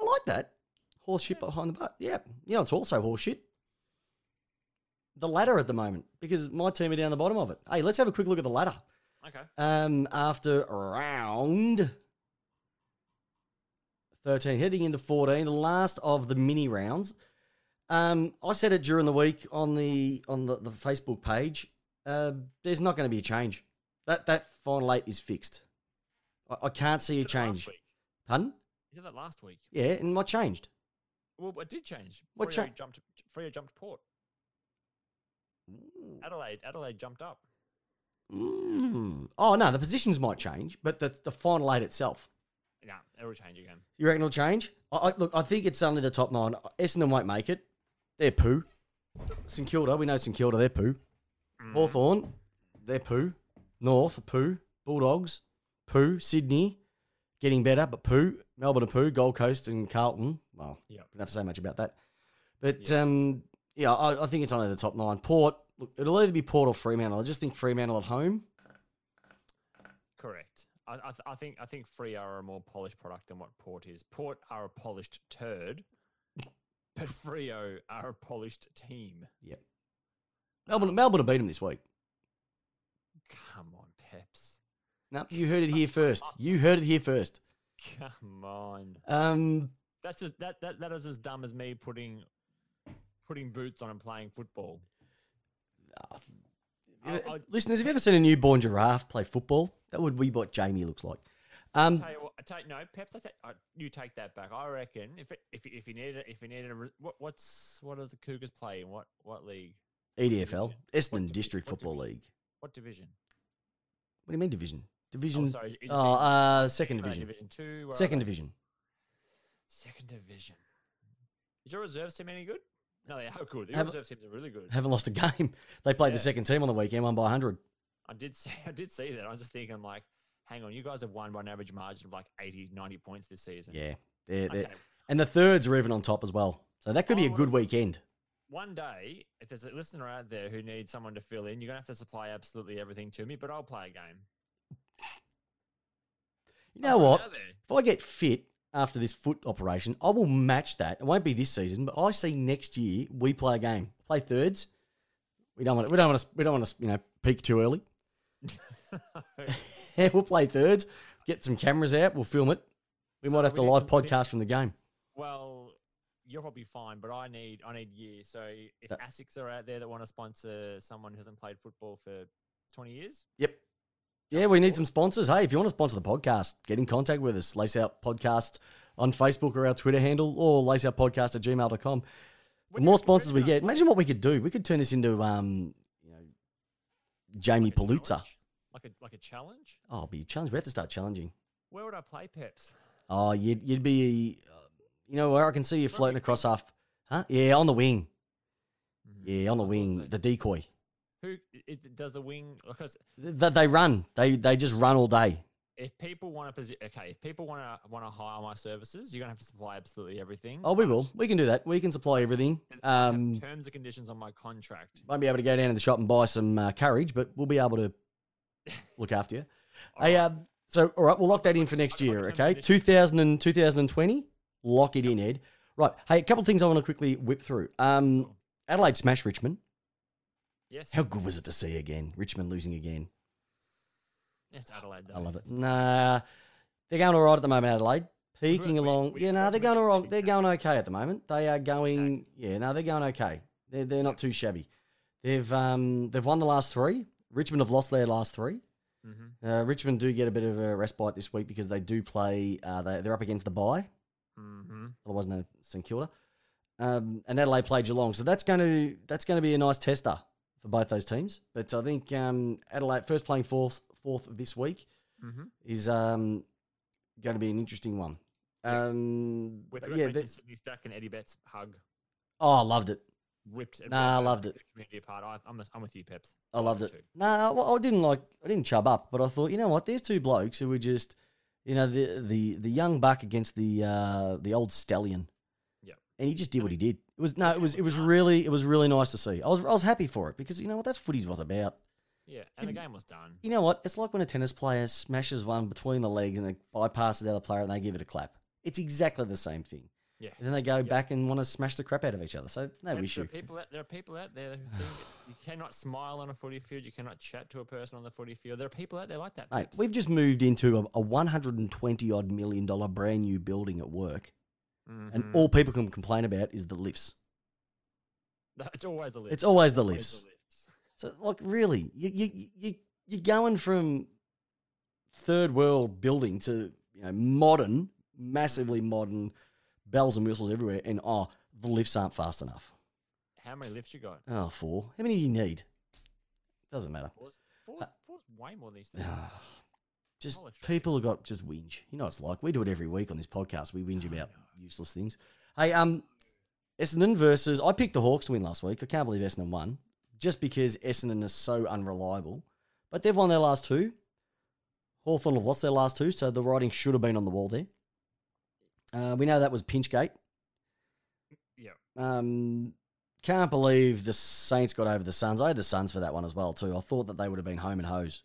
Speaker 2: I like that. Horse shit behind the butt. Yeah. You know, it's also horse shit. The ladder at the moment, because my team are down the bottom of it. Hey, let's have a quick look at the ladder.
Speaker 1: Okay.
Speaker 2: Um, after round 13, heading into 14, the last of the mini rounds. Um, I said it during the week on the on the, the Facebook page. Uh, there's not going to be a change. That that final eight is fixed. I, I can't see a
Speaker 1: You said that last
Speaker 2: change. Pardon?
Speaker 1: You said that last week.
Speaker 2: Yeah, and what changed?
Speaker 1: Well, it did change.
Speaker 2: What
Speaker 1: changed?
Speaker 2: cha-
Speaker 1: jumped? Freo jumped Port. Adelaide. Adelaide jumped up.
Speaker 2: Mm. Oh no, the positions might change, but the the final eight itself.
Speaker 1: Yeah, it'll change again.
Speaker 2: You reckon it'll change? I, I, look, I think it's only the top nine. Essendon won't make it. They're poo. St Kilda, we know St Kilda, they're poo.
Speaker 1: Mm.
Speaker 2: Hawthorn, they're poo. North, poo. Bulldogs, poo. Sydney, getting better, but poo. Melbourne, poo. Gold Coast and Carlton, well,
Speaker 1: Yep.
Speaker 2: don't have to say much about that. But
Speaker 1: Yeah.
Speaker 2: um, yeah, I, I think it's only the top nine. Port, look, it'll either be Port or Fremantle. I just think Fremantle at home.
Speaker 1: Correct. I, I, th- I think I think Freo are a more polished product than what Port is. Port are a polished turd, but Freo are a polished team. Yeah.
Speaker 2: Melbourne, Melbourne will beat them this week.
Speaker 1: Come on, Peps.
Speaker 2: No, you heard it here first. You heard it here first.
Speaker 1: Come on.
Speaker 2: Um,
Speaker 1: That's just that, that that is as dumb as me putting putting boots on and playing football. I, I,
Speaker 2: listeners, have you ever seen a newborn giraffe play football? That would be what Jamie looks like. Um,
Speaker 1: tell you what, I take no, Peps. I take, I, you take that back. I reckon if it, if if you needed if you needed a what what's what does the Cougars play in what what league?
Speaker 2: EDFL, Essendon District
Speaker 1: what
Speaker 2: Football
Speaker 1: divi-
Speaker 2: League.
Speaker 1: What division?
Speaker 2: What do you mean division? Division?
Speaker 1: Oh, sorry.
Speaker 2: Oh, uh, second
Speaker 1: uh,
Speaker 2: division.
Speaker 1: Division two.
Speaker 2: Second division.
Speaker 1: Second division. Is your reserves team any good? No, they are good.
Speaker 2: Have-
Speaker 1: reserve teams are really good.
Speaker 2: Haven't lost a game. They played the second team on the weekend, won by 100.
Speaker 1: I did see I did see that. I was just thinking like, hang on, you guys have won by an average margin of like 80, 90 points this season.
Speaker 2: Yeah. They're, they're,
Speaker 1: Okay.
Speaker 2: and the thirds are even on top as well. So that could be a
Speaker 1: Oh,
Speaker 2: good weekend.
Speaker 1: One day, if there's a listener out there who needs someone to fill in, you're gonna have to supply absolutely everything to me, but I'll play a game.
Speaker 2: You know
Speaker 1: I'll
Speaker 2: what? If I get fit after this foot operation, I will match that. It won't be this season, but I see next year we play a game, play thirds. We don't want. to, We don't want to. We don't want to. You know, peak too early. Yeah, we'll play thirds. Get some cameras out. We'll film it. We
Speaker 1: So
Speaker 2: might have to live podcast from the game.
Speaker 1: well, you're probably fine, but I need I need year. So if
Speaker 2: That-
Speaker 1: ASICs are out there that want to sponsor someone who hasn't played football for 20 years,
Speaker 2: Yep. Yeah, we need some sponsors. Hey, if you want to sponsor the podcast, get in contact with us. Lace Out Podcast on Facebook or our Twitter handle or laceoutpodcast at gmail.com. The more sponsors we get, imagine what we could do. We could turn this into um, you know, Jamie
Speaker 1: like. Like a like a challenge?
Speaker 2: Oh, be a challenge. We have to start challenging.
Speaker 1: Where would I play Peps?
Speaker 2: Oh, you'd, you'd be, uh, you know, where I can see you floating across half. Huh? Yeah, on the wing. Yeah, on the wing, the decoy.
Speaker 1: Who is, does the wing? Because
Speaker 2: Th- They run. They they just run all day.
Speaker 1: if people want to, posi- okay, if people want to want to hire my services, you're gonna have to supply absolutely everything.
Speaker 2: Oh, we will. We can do that. We can supply everything. Um,
Speaker 1: terms and conditions on my contract.
Speaker 2: won't be able to go down to the shop and buy some uh, courage, but we'll be able to look after you. Hey,
Speaker 1: Alright.
Speaker 2: uh, so all right, we'll lock that in for next year. Okay,
Speaker 1: and
Speaker 2: 2000 and 2020. Lock it in, Ed. Right. Hey, a couple of things I want to quickly whip through. Um, Adelaide smash Richmond.
Speaker 1: Yes,
Speaker 2: How good was it to see again? Richmond losing again.
Speaker 1: it's Adelaide.
Speaker 2: I love it. Nah, they're going all right at the moment, Adelaide. Peaking
Speaker 1: we-
Speaker 2: along.
Speaker 1: we
Speaker 2: yeah, no,
Speaker 1: got
Speaker 2: they're going all right. They're going okay at the moment. They are going. Yeah, no, they're going okay. They're they're not too shabby. They've um they've won the last three. Richmond have lost their last three.
Speaker 1: Mhm.
Speaker 2: Uh, Richmond do get a bit of a respite this week because they do play. Uh, they, they're up against the bye.
Speaker 1: Mhm.
Speaker 2: Otherwise, no St Kilda. Um, and Adelaide play Geelong, so that's going to that's going to be a nice tester for both those teams. But I think um, Adelaide first playing fourth fourth this week
Speaker 1: Mhm.
Speaker 2: is um, going to be an interesting one.
Speaker 1: Yeah.
Speaker 2: Um,
Speaker 1: yeah,
Speaker 2: yeah,
Speaker 1: Sydney Stack and Eddie Betts hug
Speaker 2: oh, I loved it.
Speaker 1: ripped. it-
Speaker 2: Nah, I loved it.
Speaker 1: Community apart. I, I'm I'm with you, Peps.
Speaker 2: I loved it.
Speaker 1: too.
Speaker 2: No, well, I didn't like. I didn't chub up, but I thought, you know what? There's two blokes who were just, you know, the the the young buck against the uh, the old stallion. And he just did what he did. It was no, it was
Speaker 1: was
Speaker 2: it was really it was really nice to see. I was I was happy for it because you know what? That's footy's what about.
Speaker 1: Yeah, and the game was done.
Speaker 2: You know what? It's like when a tennis player smashes one between the legs and it bypasses the other player and they give it a clap. It's exactly the same thing.
Speaker 1: Yeah.
Speaker 2: And then they go back and want to smash the crap out of each other. So no
Speaker 1: There-
Speaker 2: issue.
Speaker 1: There are people out, there are people out there who think you cannot smile on a footy field. You cannot chat to a person on the footy field. There are people out there like that.
Speaker 2: Mate, we've just moved into a, a 120 odd million dollar brand new building at work, and
Speaker 1: Mhm.
Speaker 2: all people can complain about is the lifts.
Speaker 1: it's always the lift.
Speaker 2: It's always the
Speaker 1: Always
Speaker 2: lifts.
Speaker 1: lifts.
Speaker 2: So, like, really, you you you you're going from third world building to you know modern, massively modern, bells and whistles everywhere, and oh, the lifts aren't fast enough.
Speaker 1: How many lifts you got?
Speaker 2: Oh, four. How many do you need? Doesn't matter.
Speaker 1: Four's, four's, four's way more than these things.
Speaker 2: just just people have got just whinge. You know what it's like. We do it every week on this podcast. We whinge about useless things. Hey, um, Essendon versus I picked the Hawks to win last week. I can't believe Essendon won just because Essendon is so unreliable. But they've won their last two. Hawthorn have lost their last two, so the writing should have been on the wall there. Uh, we know that was Pinchgate.
Speaker 1: Yeah.
Speaker 2: Um, can't believe the Saints got over the Suns. I had the Suns for that one as well too. I thought that they would have been home and hose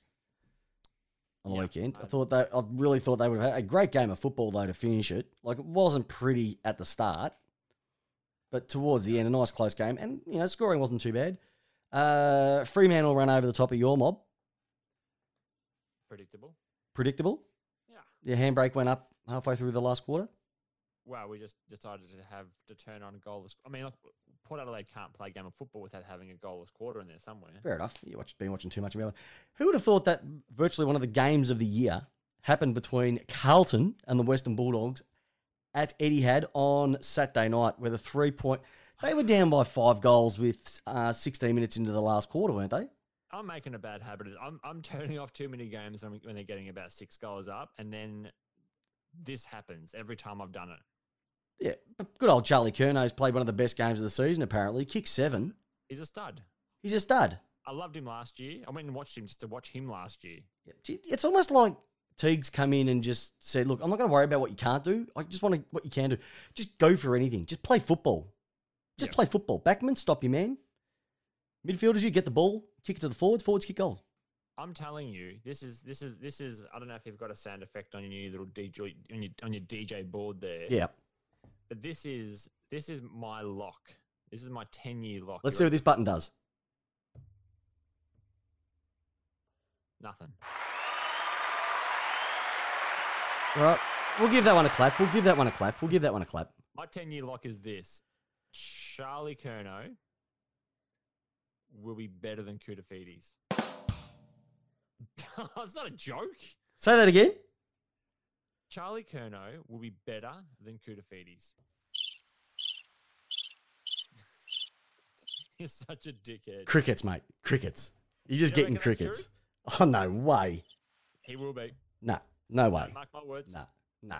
Speaker 2: on the
Speaker 1: Yeah,
Speaker 2: weekend. I
Speaker 1: I-
Speaker 2: thought that I really thought they would have had a great game of football though to finish it. Like it wasn't pretty at the start, but towards the end, a nice close game, and you know scoring wasn't too bad. Uh, Fremantle ran over the top of your mob.
Speaker 1: Predictable.
Speaker 2: Predictable.
Speaker 1: Yeah.
Speaker 2: Your handbrake went up halfway through the last quarter.
Speaker 1: Well, we just decided to have to turn on a goalless. I mean, look, Port Adelaide can't play a game of football without having a goalless quarter in there somewhere.
Speaker 2: Fair enough. You watch, been watching too much about it. Who would have thought that virtually one of the games of the year happened between Carlton and the Western Bulldogs at Etihad on Saturday night, where the three point they were down by five goals with uh, 16 minutes into the last quarter, weren't they?
Speaker 1: I'm making a bad habit. I'm I'm turning off too many games when they're getting about six goals up, and then this happens every time I've done it.
Speaker 2: Yeah, good old Charlie Curnow's played one of the best games of the season. Apparently, kicked seven.
Speaker 1: He's a stud.
Speaker 2: He's a stud.
Speaker 1: I loved him last year. I went and watched him just to watch him last year.
Speaker 2: It's almost like Teague's come in and just said, "Look, I'm not going to worry about what you can't do. I just want to what you can do. Just go for anything. Just play football. Just
Speaker 1: Yeah.
Speaker 2: play football. Backman, stop your man. Midfielders, you get the ball, kick it to the forwards. Forwards kick goals.
Speaker 1: I'm telling you, this is this is this is. I don't know if you've got a sound effect on your new little DJ on your on your DJ board there.
Speaker 2: Yeah.
Speaker 1: This is this is my lock. This is my ten year lock.
Speaker 2: Let's see what this button does.
Speaker 1: Nothing.
Speaker 2: All right, we'll give that one a clap. We'll give that one a clap. We'll give that one a clap.
Speaker 1: My 10 year lock is this Charlie Curnow will be better than Koutoufides. it's not a joke.
Speaker 2: Say that again.
Speaker 1: Charlie Curnow will be better than Koutoufides. He's such a dickhead.
Speaker 2: Crickets, mate. Crickets. You're just
Speaker 1: You
Speaker 2: getting crickets. Oh no way.
Speaker 1: He will be.
Speaker 2: Nah, no way.
Speaker 1: Mark my words.
Speaker 2: Nah, nah.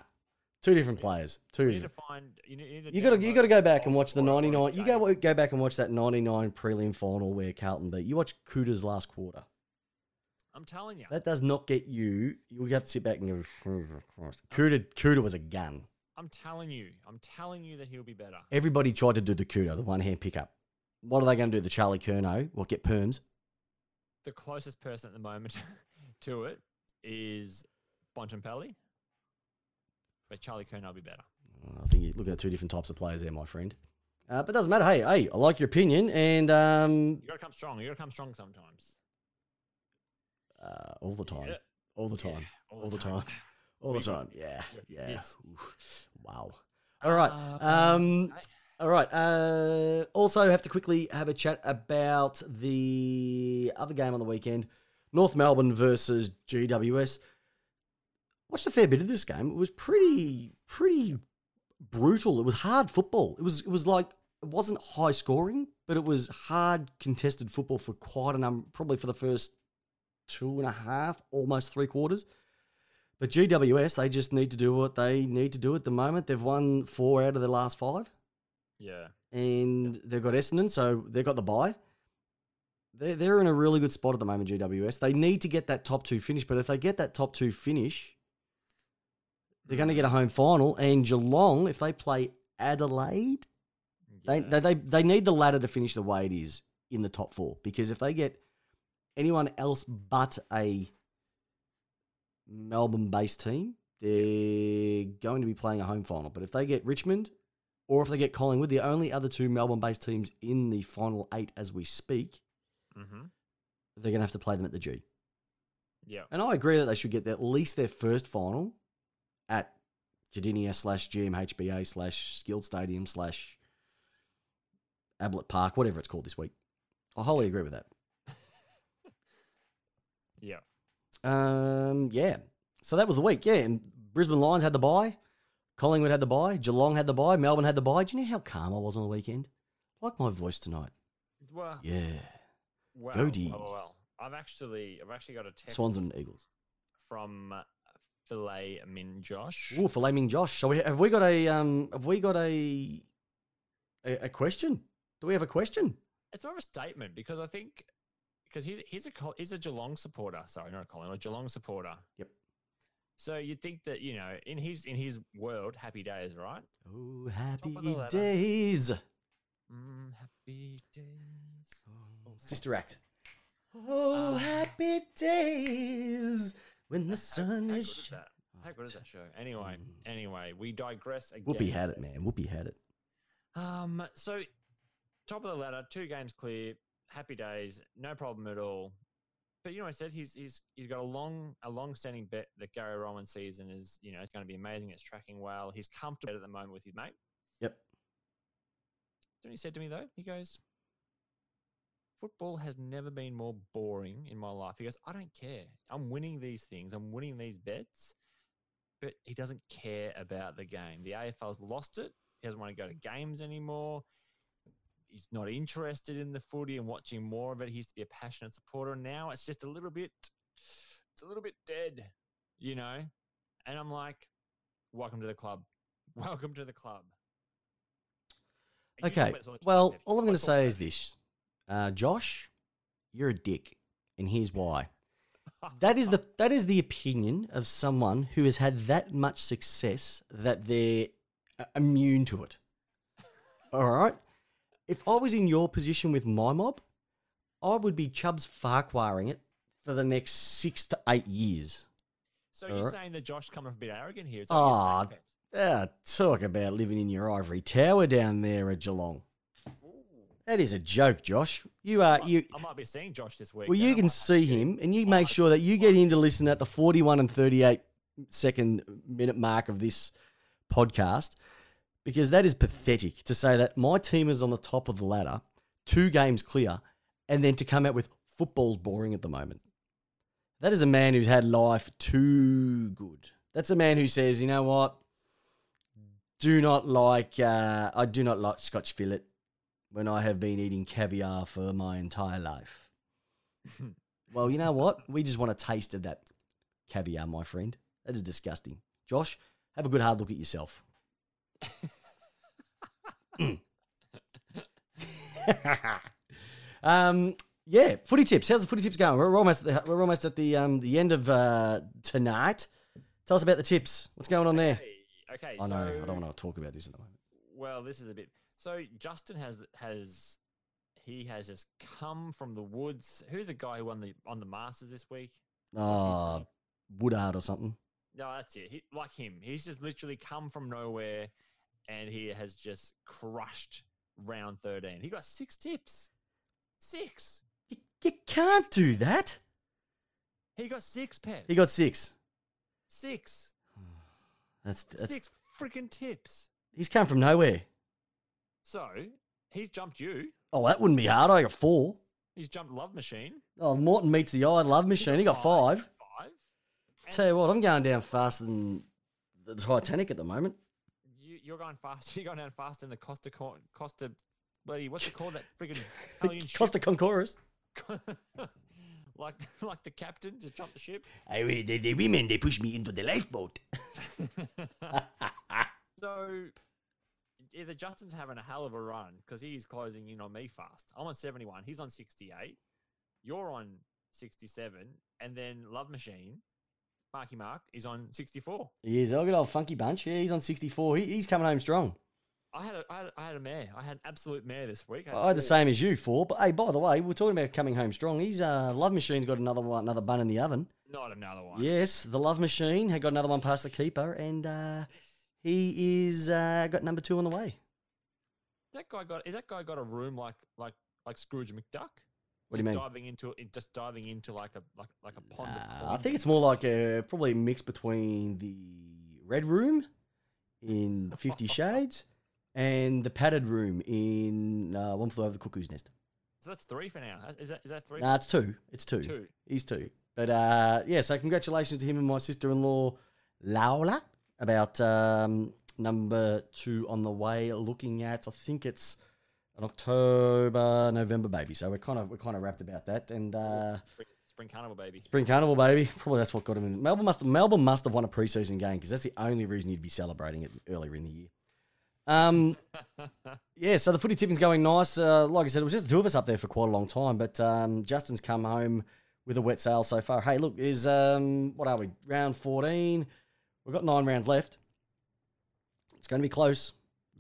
Speaker 2: Two different players. Two
Speaker 1: You need
Speaker 2: different.
Speaker 1: to find. You need, you
Speaker 2: gotta you gotta go back and watch the ninety nine. You go go back and watch that ninety nine prelim final where Carlton beat. You watch Kouta's last quarter.
Speaker 1: I'm telling you.
Speaker 2: That does not get you. You have to sit back and go. Kouta Kouta was a gun.
Speaker 1: I'm telling you. I'm telling you that he'll be better.
Speaker 2: Everybody tried to do the Kouta, the one hand pickup. What are they going to do? The Charlie Curnow? What get perms?
Speaker 1: The closest person at the moment to it is Bontempelli. But Charlie Curnow will be better.
Speaker 2: I think you're looking at two different types of players there, my friend. Uh, but doesn't matter. Hey, hey, I like your opinion, and um,
Speaker 1: You gotta come strong. You gotta come strong sometimes.
Speaker 2: Uh, all the time,
Speaker 1: Yeah.
Speaker 2: all the
Speaker 1: Yeah,
Speaker 2: time, all the time, all the time. Yeah, yeah. Wow. All right.
Speaker 1: Uh,
Speaker 2: Um,
Speaker 1: I-
Speaker 2: all right. Uh, also, have to quickly have a chat about the other game on the weekend: North Melbourne versus GWS. Watched a fair bit of this game. It was pretty, pretty brutal. It was hard football. It was, it was like it wasn't high scoring, but it was hard contested football for quite a number, probably for the first two and a half, almost three quarters. But GWS, they just need to do what they need to do at the moment. They've won four out of their last five
Speaker 1: yeah.
Speaker 2: and they've got Essendon, so they've got the bye. They're, they're in a really good spot at the moment, GWS. They need to get that top two finish, but if they get that top two finish, they're going to get a home final. And Geelong, if they play Adelaide, they, they, they, they need the ladder to finish the way it is in the top four. Because if they get anyone else but a Melbourne based team, they're going to be playing a home final. But if they get Richmond or if they get Collingwood, the only other two Melbourne based teams in the final eight as we speak,
Speaker 1: mm-hmm.
Speaker 2: they're going to have to play them at the G.
Speaker 1: Yeah.
Speaker 2: And I agree that they should get at least their first final at Kardinia slash GMHBA slash Skilled Stadium slash Ablett Park, whatever it's called this week. I wholly agree with that.
Speaker 1: Yeah.
Speaker 2: Um, yeah. So that was the week. Yeah, and Brisbane Lions had the bye. Collingwood had the bye. Geelong had the bye. Melbourne had the bye. Do you know how calm I was on the weekend? Like my voice tonight.
Speaker 1: Well,
Speaker 2: Yeah.
Speaker 1: well,
Speaker 2: Go
Speaker 1: well,
Speaker 2: D's.
Speaker 1: well, well. I've actually, I've actually got a text
Speaker 2: Swans and Eagles.
Speaker 1: from Filet Min Josh.
Speaker 2: Oh, Ooh, Min Josh. So we, have we got a um? Have we got a, a a question? Do we have a question?
Speaker 1: It's more of a statement because I think because he's he's a he's a Geelong supporter. Sorry, not a Colin, a Geelong supporter.
Speaker 2: Yep.
Speaker 1: So you'd think that you know in his in his world, happy days, right?
Speaker 2: Oh, happy
Speaker 1: of the ladder.
Speaker 2: days.
Speaker 1: Mm, happy days.
Speaker 2: Sister Act. Oh,
Speaker 1: Um,
Speaker 2: happy days when the sun
Speaker 1: how, how good
Speaker 2: is.
Speaker 1: is that? How good is that show? Anyway,
Speaker 2: Mm.
Speaker 1: anyway, we digress again.
Speaker 2: Whoopi had it, man. Whoopi had it.
Speaker 1: Um, so top of the ladder, two games clear, happy days, no problem at all. But you know, I said he's he's he's got a long a long standing bet that Gary Rohan season is you know it's going to be amazing. It's tracking well. He's comfortable at the moment with his mate.
Speaker 2: Yep.
Speaker 1: Do you know what he said to me though? He goes, "Football has never been more boring in my life." He goes, "I don't care. I'm winning these things. I'm winning these bets." But he doesn't care about the game. The AFL's lost it. He doesn't want to go to games anymore. He's not interested in the footy and watching more of it. He used to be a passionate supporter. And now it's just a little bit, it's a little bit dead, you know? And I'm like, welcome to the club. Welcome to the club.
Speaker 2: Okay.
Speaker 1: about this all the time,
Speaker 2: Well, all I'm going to say is this uh, Josh, you're a dick. And here's why. That is the that is the opinion of someone who has had that much success that they're uh, immune to it. All right. If I was in your position with my mob, I would be Chubbs Farquharing it for the next six to eight years.
Speaker 1: So you're
Speaker 2: Alright.
Speaker 1: saying that Josh coming off a bit arrogant here? Is that what
Speaker 2: Ah,
Speaker 1: Peps?
Speaker 2: Ah, talk about living in your ivory tower down there at Geelong. That is a joke, Josh. You are
Speaker 1: I-
Speaker 2: you.
Speaker 1: I might be seeing Josh this week.
Speaker 2: Well, you can see him, and you make sure that you get him to listen at the 41 and 38 second minute mark of this podcast, because that is pathetic to say that my team is on the top of the ladder, two games clear, and then to come out with football's boring at the moment. That is a man who's had life too good. That's a man who says, you know what? Do not like, uh, I do not like Scotch fillet when I have been eating caviar for my entire life. Well, you know what? We just want a taste of that caviar, my friend. That is disgusting. Josh, have a good hard look at yourself. Um, yeah, footy tips. How's the footy tips going? We're almost at the, we're almost at the um the end of uh, tonight. Tell us about the tips. What's going on there?
Speaker 1: Okay, okay
Speaker 2: I
Speaker 1: so
Speaker 2: know. I don't want to talk about this at the moment.
Speaker 1: Well, this is a bit. So Justin has has he has just come from the woods. Who's the guy who won the on the Masters this week? His
Speaker 2: Uh. Woodard or something.
Speaker 1: No, that's it. He, like him, he's just literally come from nowhere, and he has just crushed round thirteen. He got six tips. Six.
Speaker 2: You, you can't do that.
Speaker 1: He got six pet.
Speaker 2: He got six.
Speaker 1: six.
Speaker 2: That's, that's
Speaker 1: six freaking tips.
Speaker 2: he's come from nowhere.
Speaker 1: So he's jumped you.
Speaker 2: Oh, that wouldn't be hard. I got four.
Speaker 1: He's jumped Love Machine.
Speaker 2: Oh, Morton meets the eye love machine. He got five.
Speaker 1: Five.
Speaker 2: Tell you what, I'm going down faster than the Titanic at the moment.
Speaker 1: You, you're going fast. You're going down fast in the Costa Costa. Bloody, what's it called? That friggin' Italian ship?
Speaker 2: Costa Concorus.
Speaker 1: like, like the captain just jumped the ship.
Speaker 2: I, the, the women, they pushed me into the lifeboat.
Speaker 1: so, either Justin's having a hell of a run because he's closing in on me fast. I'm on 71. He's on 68. You're on 67, and then Love Machine, Marky Mark, is on 64.
Speaker 2: He is. I got old funky bunch. Yeah, he's on 64. He, he's coming home strong.
Speaker 1: I had, a, I had a, I had a mare. I had an absolute mare this week.
Speaker 2: I had the same as you, four. But hey, by the way, we're talking about coming home strong. He's uh, Love Machine's got another one, another bun in the oven.
Speaker 1: Not another one.
Speaker 2: Yes, the Love Machine had got another one past the keeper, and uh, he is uh, got number two on the way.
Speaker 1: That guy got. Is that guy got a room like like like Scrooge McDuck?
Speaker 2: What do you mean?
Speaker 1: Diving into it, just diving into like a like like a pond. of
Speaker 2: Uh, I think it's more like a probably a mix between the Red Room in Fifty Shades and the padded room in uh, One Flew Over the Cuckoo's Nest.
Speaker 1: so. That's three for now. Is that is that three?
Speaker 2: Nah, it's two. It's two.
Speaker 1: Two.
Speaker 2: He's two. But uh, yeah, so congratulations to him and my sister-in-law, Laura, about um, number two on the way. Looking at, I think it's an October, November baby. So we're kind of we're kind of wrapped about that. And uh,
Speaker 1: Spring, Spring Carnival, baby.
Speaker 2: Spring Carnival, baby. Probably that's what got him in. Melbourne must Melbourne must have won a preseason game because that's the only reason you'd be celebrating it earlier in the year. Um, yeah. So the footy tipping's going nice. Uh, like I said, it was just the two of us up there for quite a long time, but um, Justin's come home with a wet sail so far. Hey, look, is um, what are we? Round fourteen. We've got nine rounds left. It's going to be close.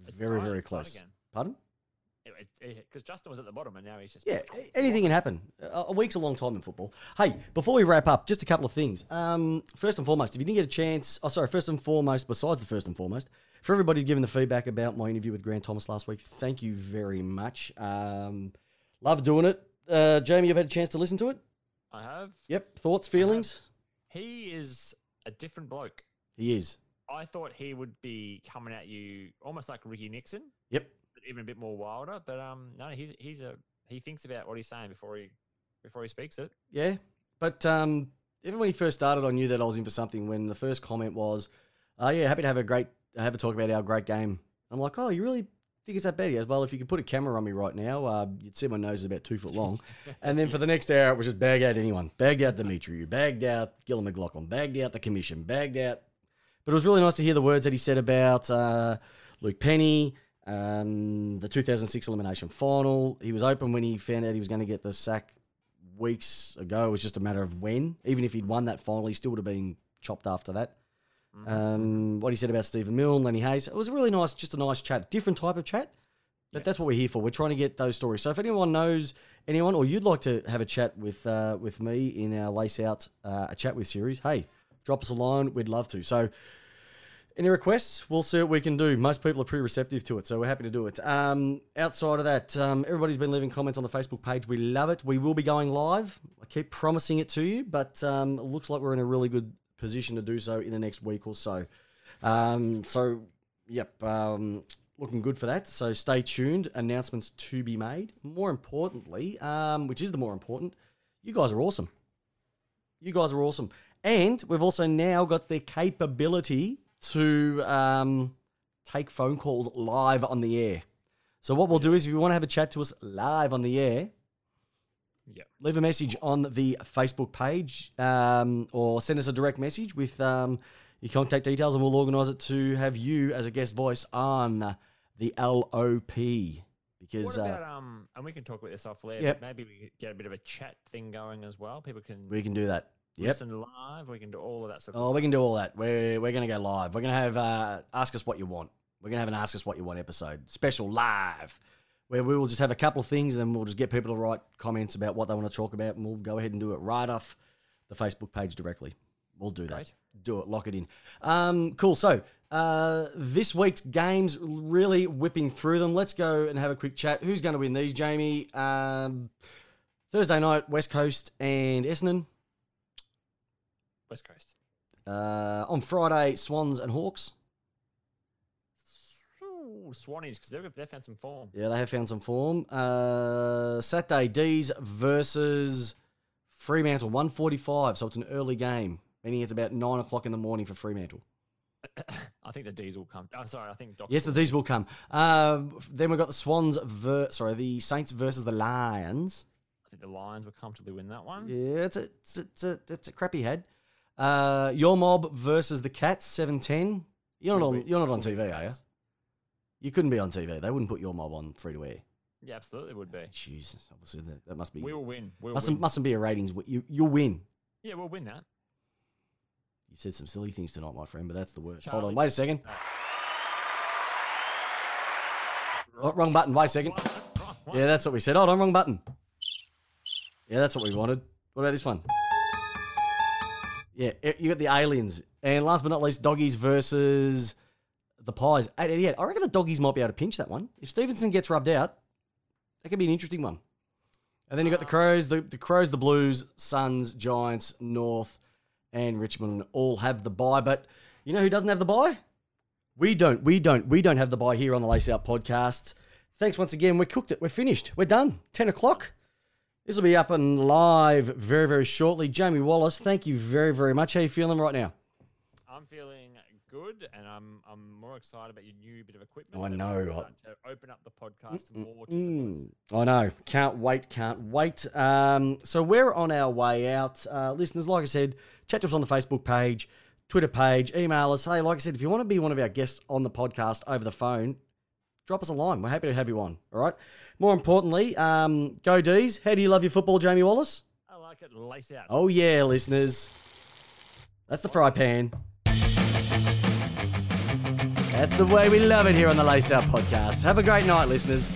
Speaker 1: It's
Speaker 2: very, very close. Pardon?
Speaker 1: Because Justin was at the bottom and now he's just.
Speaker 2: Yeah, anything can happen. A a week's a long time in football. Hey, before we wrap up, just a couple of things. Um, first and foremost, if you didn't get a chance, oh, sorry, first and foremost, besides the first and foremost, for everybody who's given the feedback about my interview with Grant Thomas last week, thank you very much. Um, love doing it. Uh, Jamie, you've had a chance to listen to it?
Speaker 1: I have.
Speaker 2: Yep. Thoughts, feelings?
Speaker 1: He is a different bloke.
Speaker 2: He is.
Speaker 1: I thought he would be coming at you almost like Ricky Nixon,
Speaker 2: Yep.
Speaker 1: Even a bit more wilder. But um, no, he's he's a he thinks about what he's saying before he before he speaks it.
Speaker 2: Yeah. But um, even when he first started, I knew that I was in for something. When the first comment was, "Oh yeah, happy to have a great have a talk about our great game." I'm like, "Oh, you really think it's that bad?" He goes, "Well, if you could put a camera on me right now, uh, you'd see my nose is about two foot long." and then for the next hour, it was just bag out anyone, bagged out Dimitri, bagged out Gillon McLachlan, bagged out the commission, bagged out. But it was really nice to hear the words that he said about uh, Luke Penny, um, the 2006 elimination final. He was open when he found out he was going to get the sack weeks ago. It was just a matter of when. Even if he'd won that final, he still would have been chopped after that. Um, what he said about Stephen Milne and Lenny Hayes. It was a really nice, just a nice chat, different type of chat. But
Speaker 1: Yeah.
Speaker 2: that's what we're here for. We're trying to get those stories. So if anyone knows anyone, or you'd like to have a chat with uh, with me in our lace out uh, a chat with series, hey, drop us a line. We'd love to. So any requests, we'll see what we can do. Most people are pretty receptive to it, so we're happy to do it. Um, outside of that, um, everybody's been leaving comments on the Facebook page. We love it. We will be going live. I keep promising it to you, but um, it looks like we're in a really good position to do so in the next week or so. Um, so, yep, um, looking good for that. So stay tuned. Announcements to be made. More importantly, um, which is the more important, you guys are awesome. You guys are awesome. And we've also now got the capability to um, take phone calls live on the air. So what we'll do is if you want to have a chat to us live on the air,
Speaker 1: Yeah.
Speaker 2: leave a message on the Facebook page um, or send us a direct message with um, your contact details and we'll organise it to have you as a guest voice on the LOP. Because
Speaker 1: What
Speaker 2: uh,
Speaker 1: um? And we can talk about this off later.
Speaker 2: Yep.
Speaker 1: Maybe we get a bit of a chat thing going as well. People can
Speaker 2: we can do that. Yep.
Speaker 1: listen live. We can do all of that of
Speaker 2: Oh,
Speaker 1: stuff.
Speaker 2: we can do all that. We're we're gonna go live. We're gonna have uh, ask us what you want. We're gonna have an ask us what you want episode, special live, where we will just have a couple of things, and then we'll just get people to write comments about what they want to talk about, and we'll go ahead and do it right off the Facebook page directly. We'll do that.
Speaker 1: Great.
Speaker 2: Do it. Lock it in. Um, cool. So uh, this week's games, really whipping through them. Let's go and have a quick chat. Who's going to win these, Jamie? Um, Thursday night, West Coast and Essendon.
Speaker 1: West Coast.
Speaker 2: Uh, on Friday, Swans and Hawks.
Speaker 1: Ooh, Swannies because they've they've found some form.
Speaker 2: Yeah, they have found some form. Uh, Saturday, D's versus Fremantle, 145. So it's an early game, meaning it's about 9 o'clock in the morning for Fremantle.
Speaker 1: I think the D's will come. Oh, sorry, I think Doc
Speaker 2: Yes, the D's will come. Um, then we've got the Swans, ver- sorry, the Saints versus the Lions.
Speaker 1: I think the Lions will comfortably win that one.
Speaker 2: Yeah, it's a, it's a, it's a, it's a crappy head. Uh, your mob versus the Cats, 710. You're not on, you're not on TV, are you? You couldn't be on TV. They wouldn't put your mob on free to air.
Speaker 1: Yeah, absolutely would be.
Speaker 2: Jesus, obviously that, that must be
Speaker 1: We will win. We'll
Speaker 2: mustn't
Speaker 1: win.
Speaker 2: mustn't be a ratings. wi- You you'll win.
Speaker 1: Yeah, we'll win that.
Speaker 2: You said some silly things tonight, my friend, but that's the worst. Hold on, wait a second.
Speaker 1: No.
Speaker 2: Oh, wrong button. Wait a second. Yeah, that's what we said. Hold on, wrong button. Yeah, that's what we wanted. What about this one? Yeah, you got the aliens, and last but not least, doggies versus the pies. 888. I reckon the doggies might be able to pinch that one. If Stephenson gets rubbed out, that could be an interesting one. And then you got the uh. Crows, the, the Crows, the Blues, Suns, Giants, North, and Richmond all have the bye. But you know who doesn't have the bye? We don't. We don't. We don't have the bye here on the Lace Out podcast. Thanks once again. We cooked it. We're finished. We're done. 10 o'clock. This will be up and live very, very shortly. Jamie Wallace, thank you very, very much. How you feeling right now?
Speaker 1: I'm feeling good, and I'm I'm more excited about your new bit of equipment.
Speaker 2: I know, I-
Speaker 1: To open up the podcast more.
Speaker 2: Mm, I know. Can't wait. Can't wait. Um, so we're on our way out. Uh, listeners, like I said, chat to us on the Facebook page, Twitter page, email us. Hey, like I said, if you want to be one of our guests on the podcast over the phone, drop us a line. We're happy to have you on. All right. More importantly, um, go D's. How do you love your football, Jamie Wallace?
Speaker 1: I like it. Lace out.
Speaker 2: Oh, yeah, listeners. That's the fry pan. That's the way we love it here on the Lace Out Podcast. Have a great night, listeners.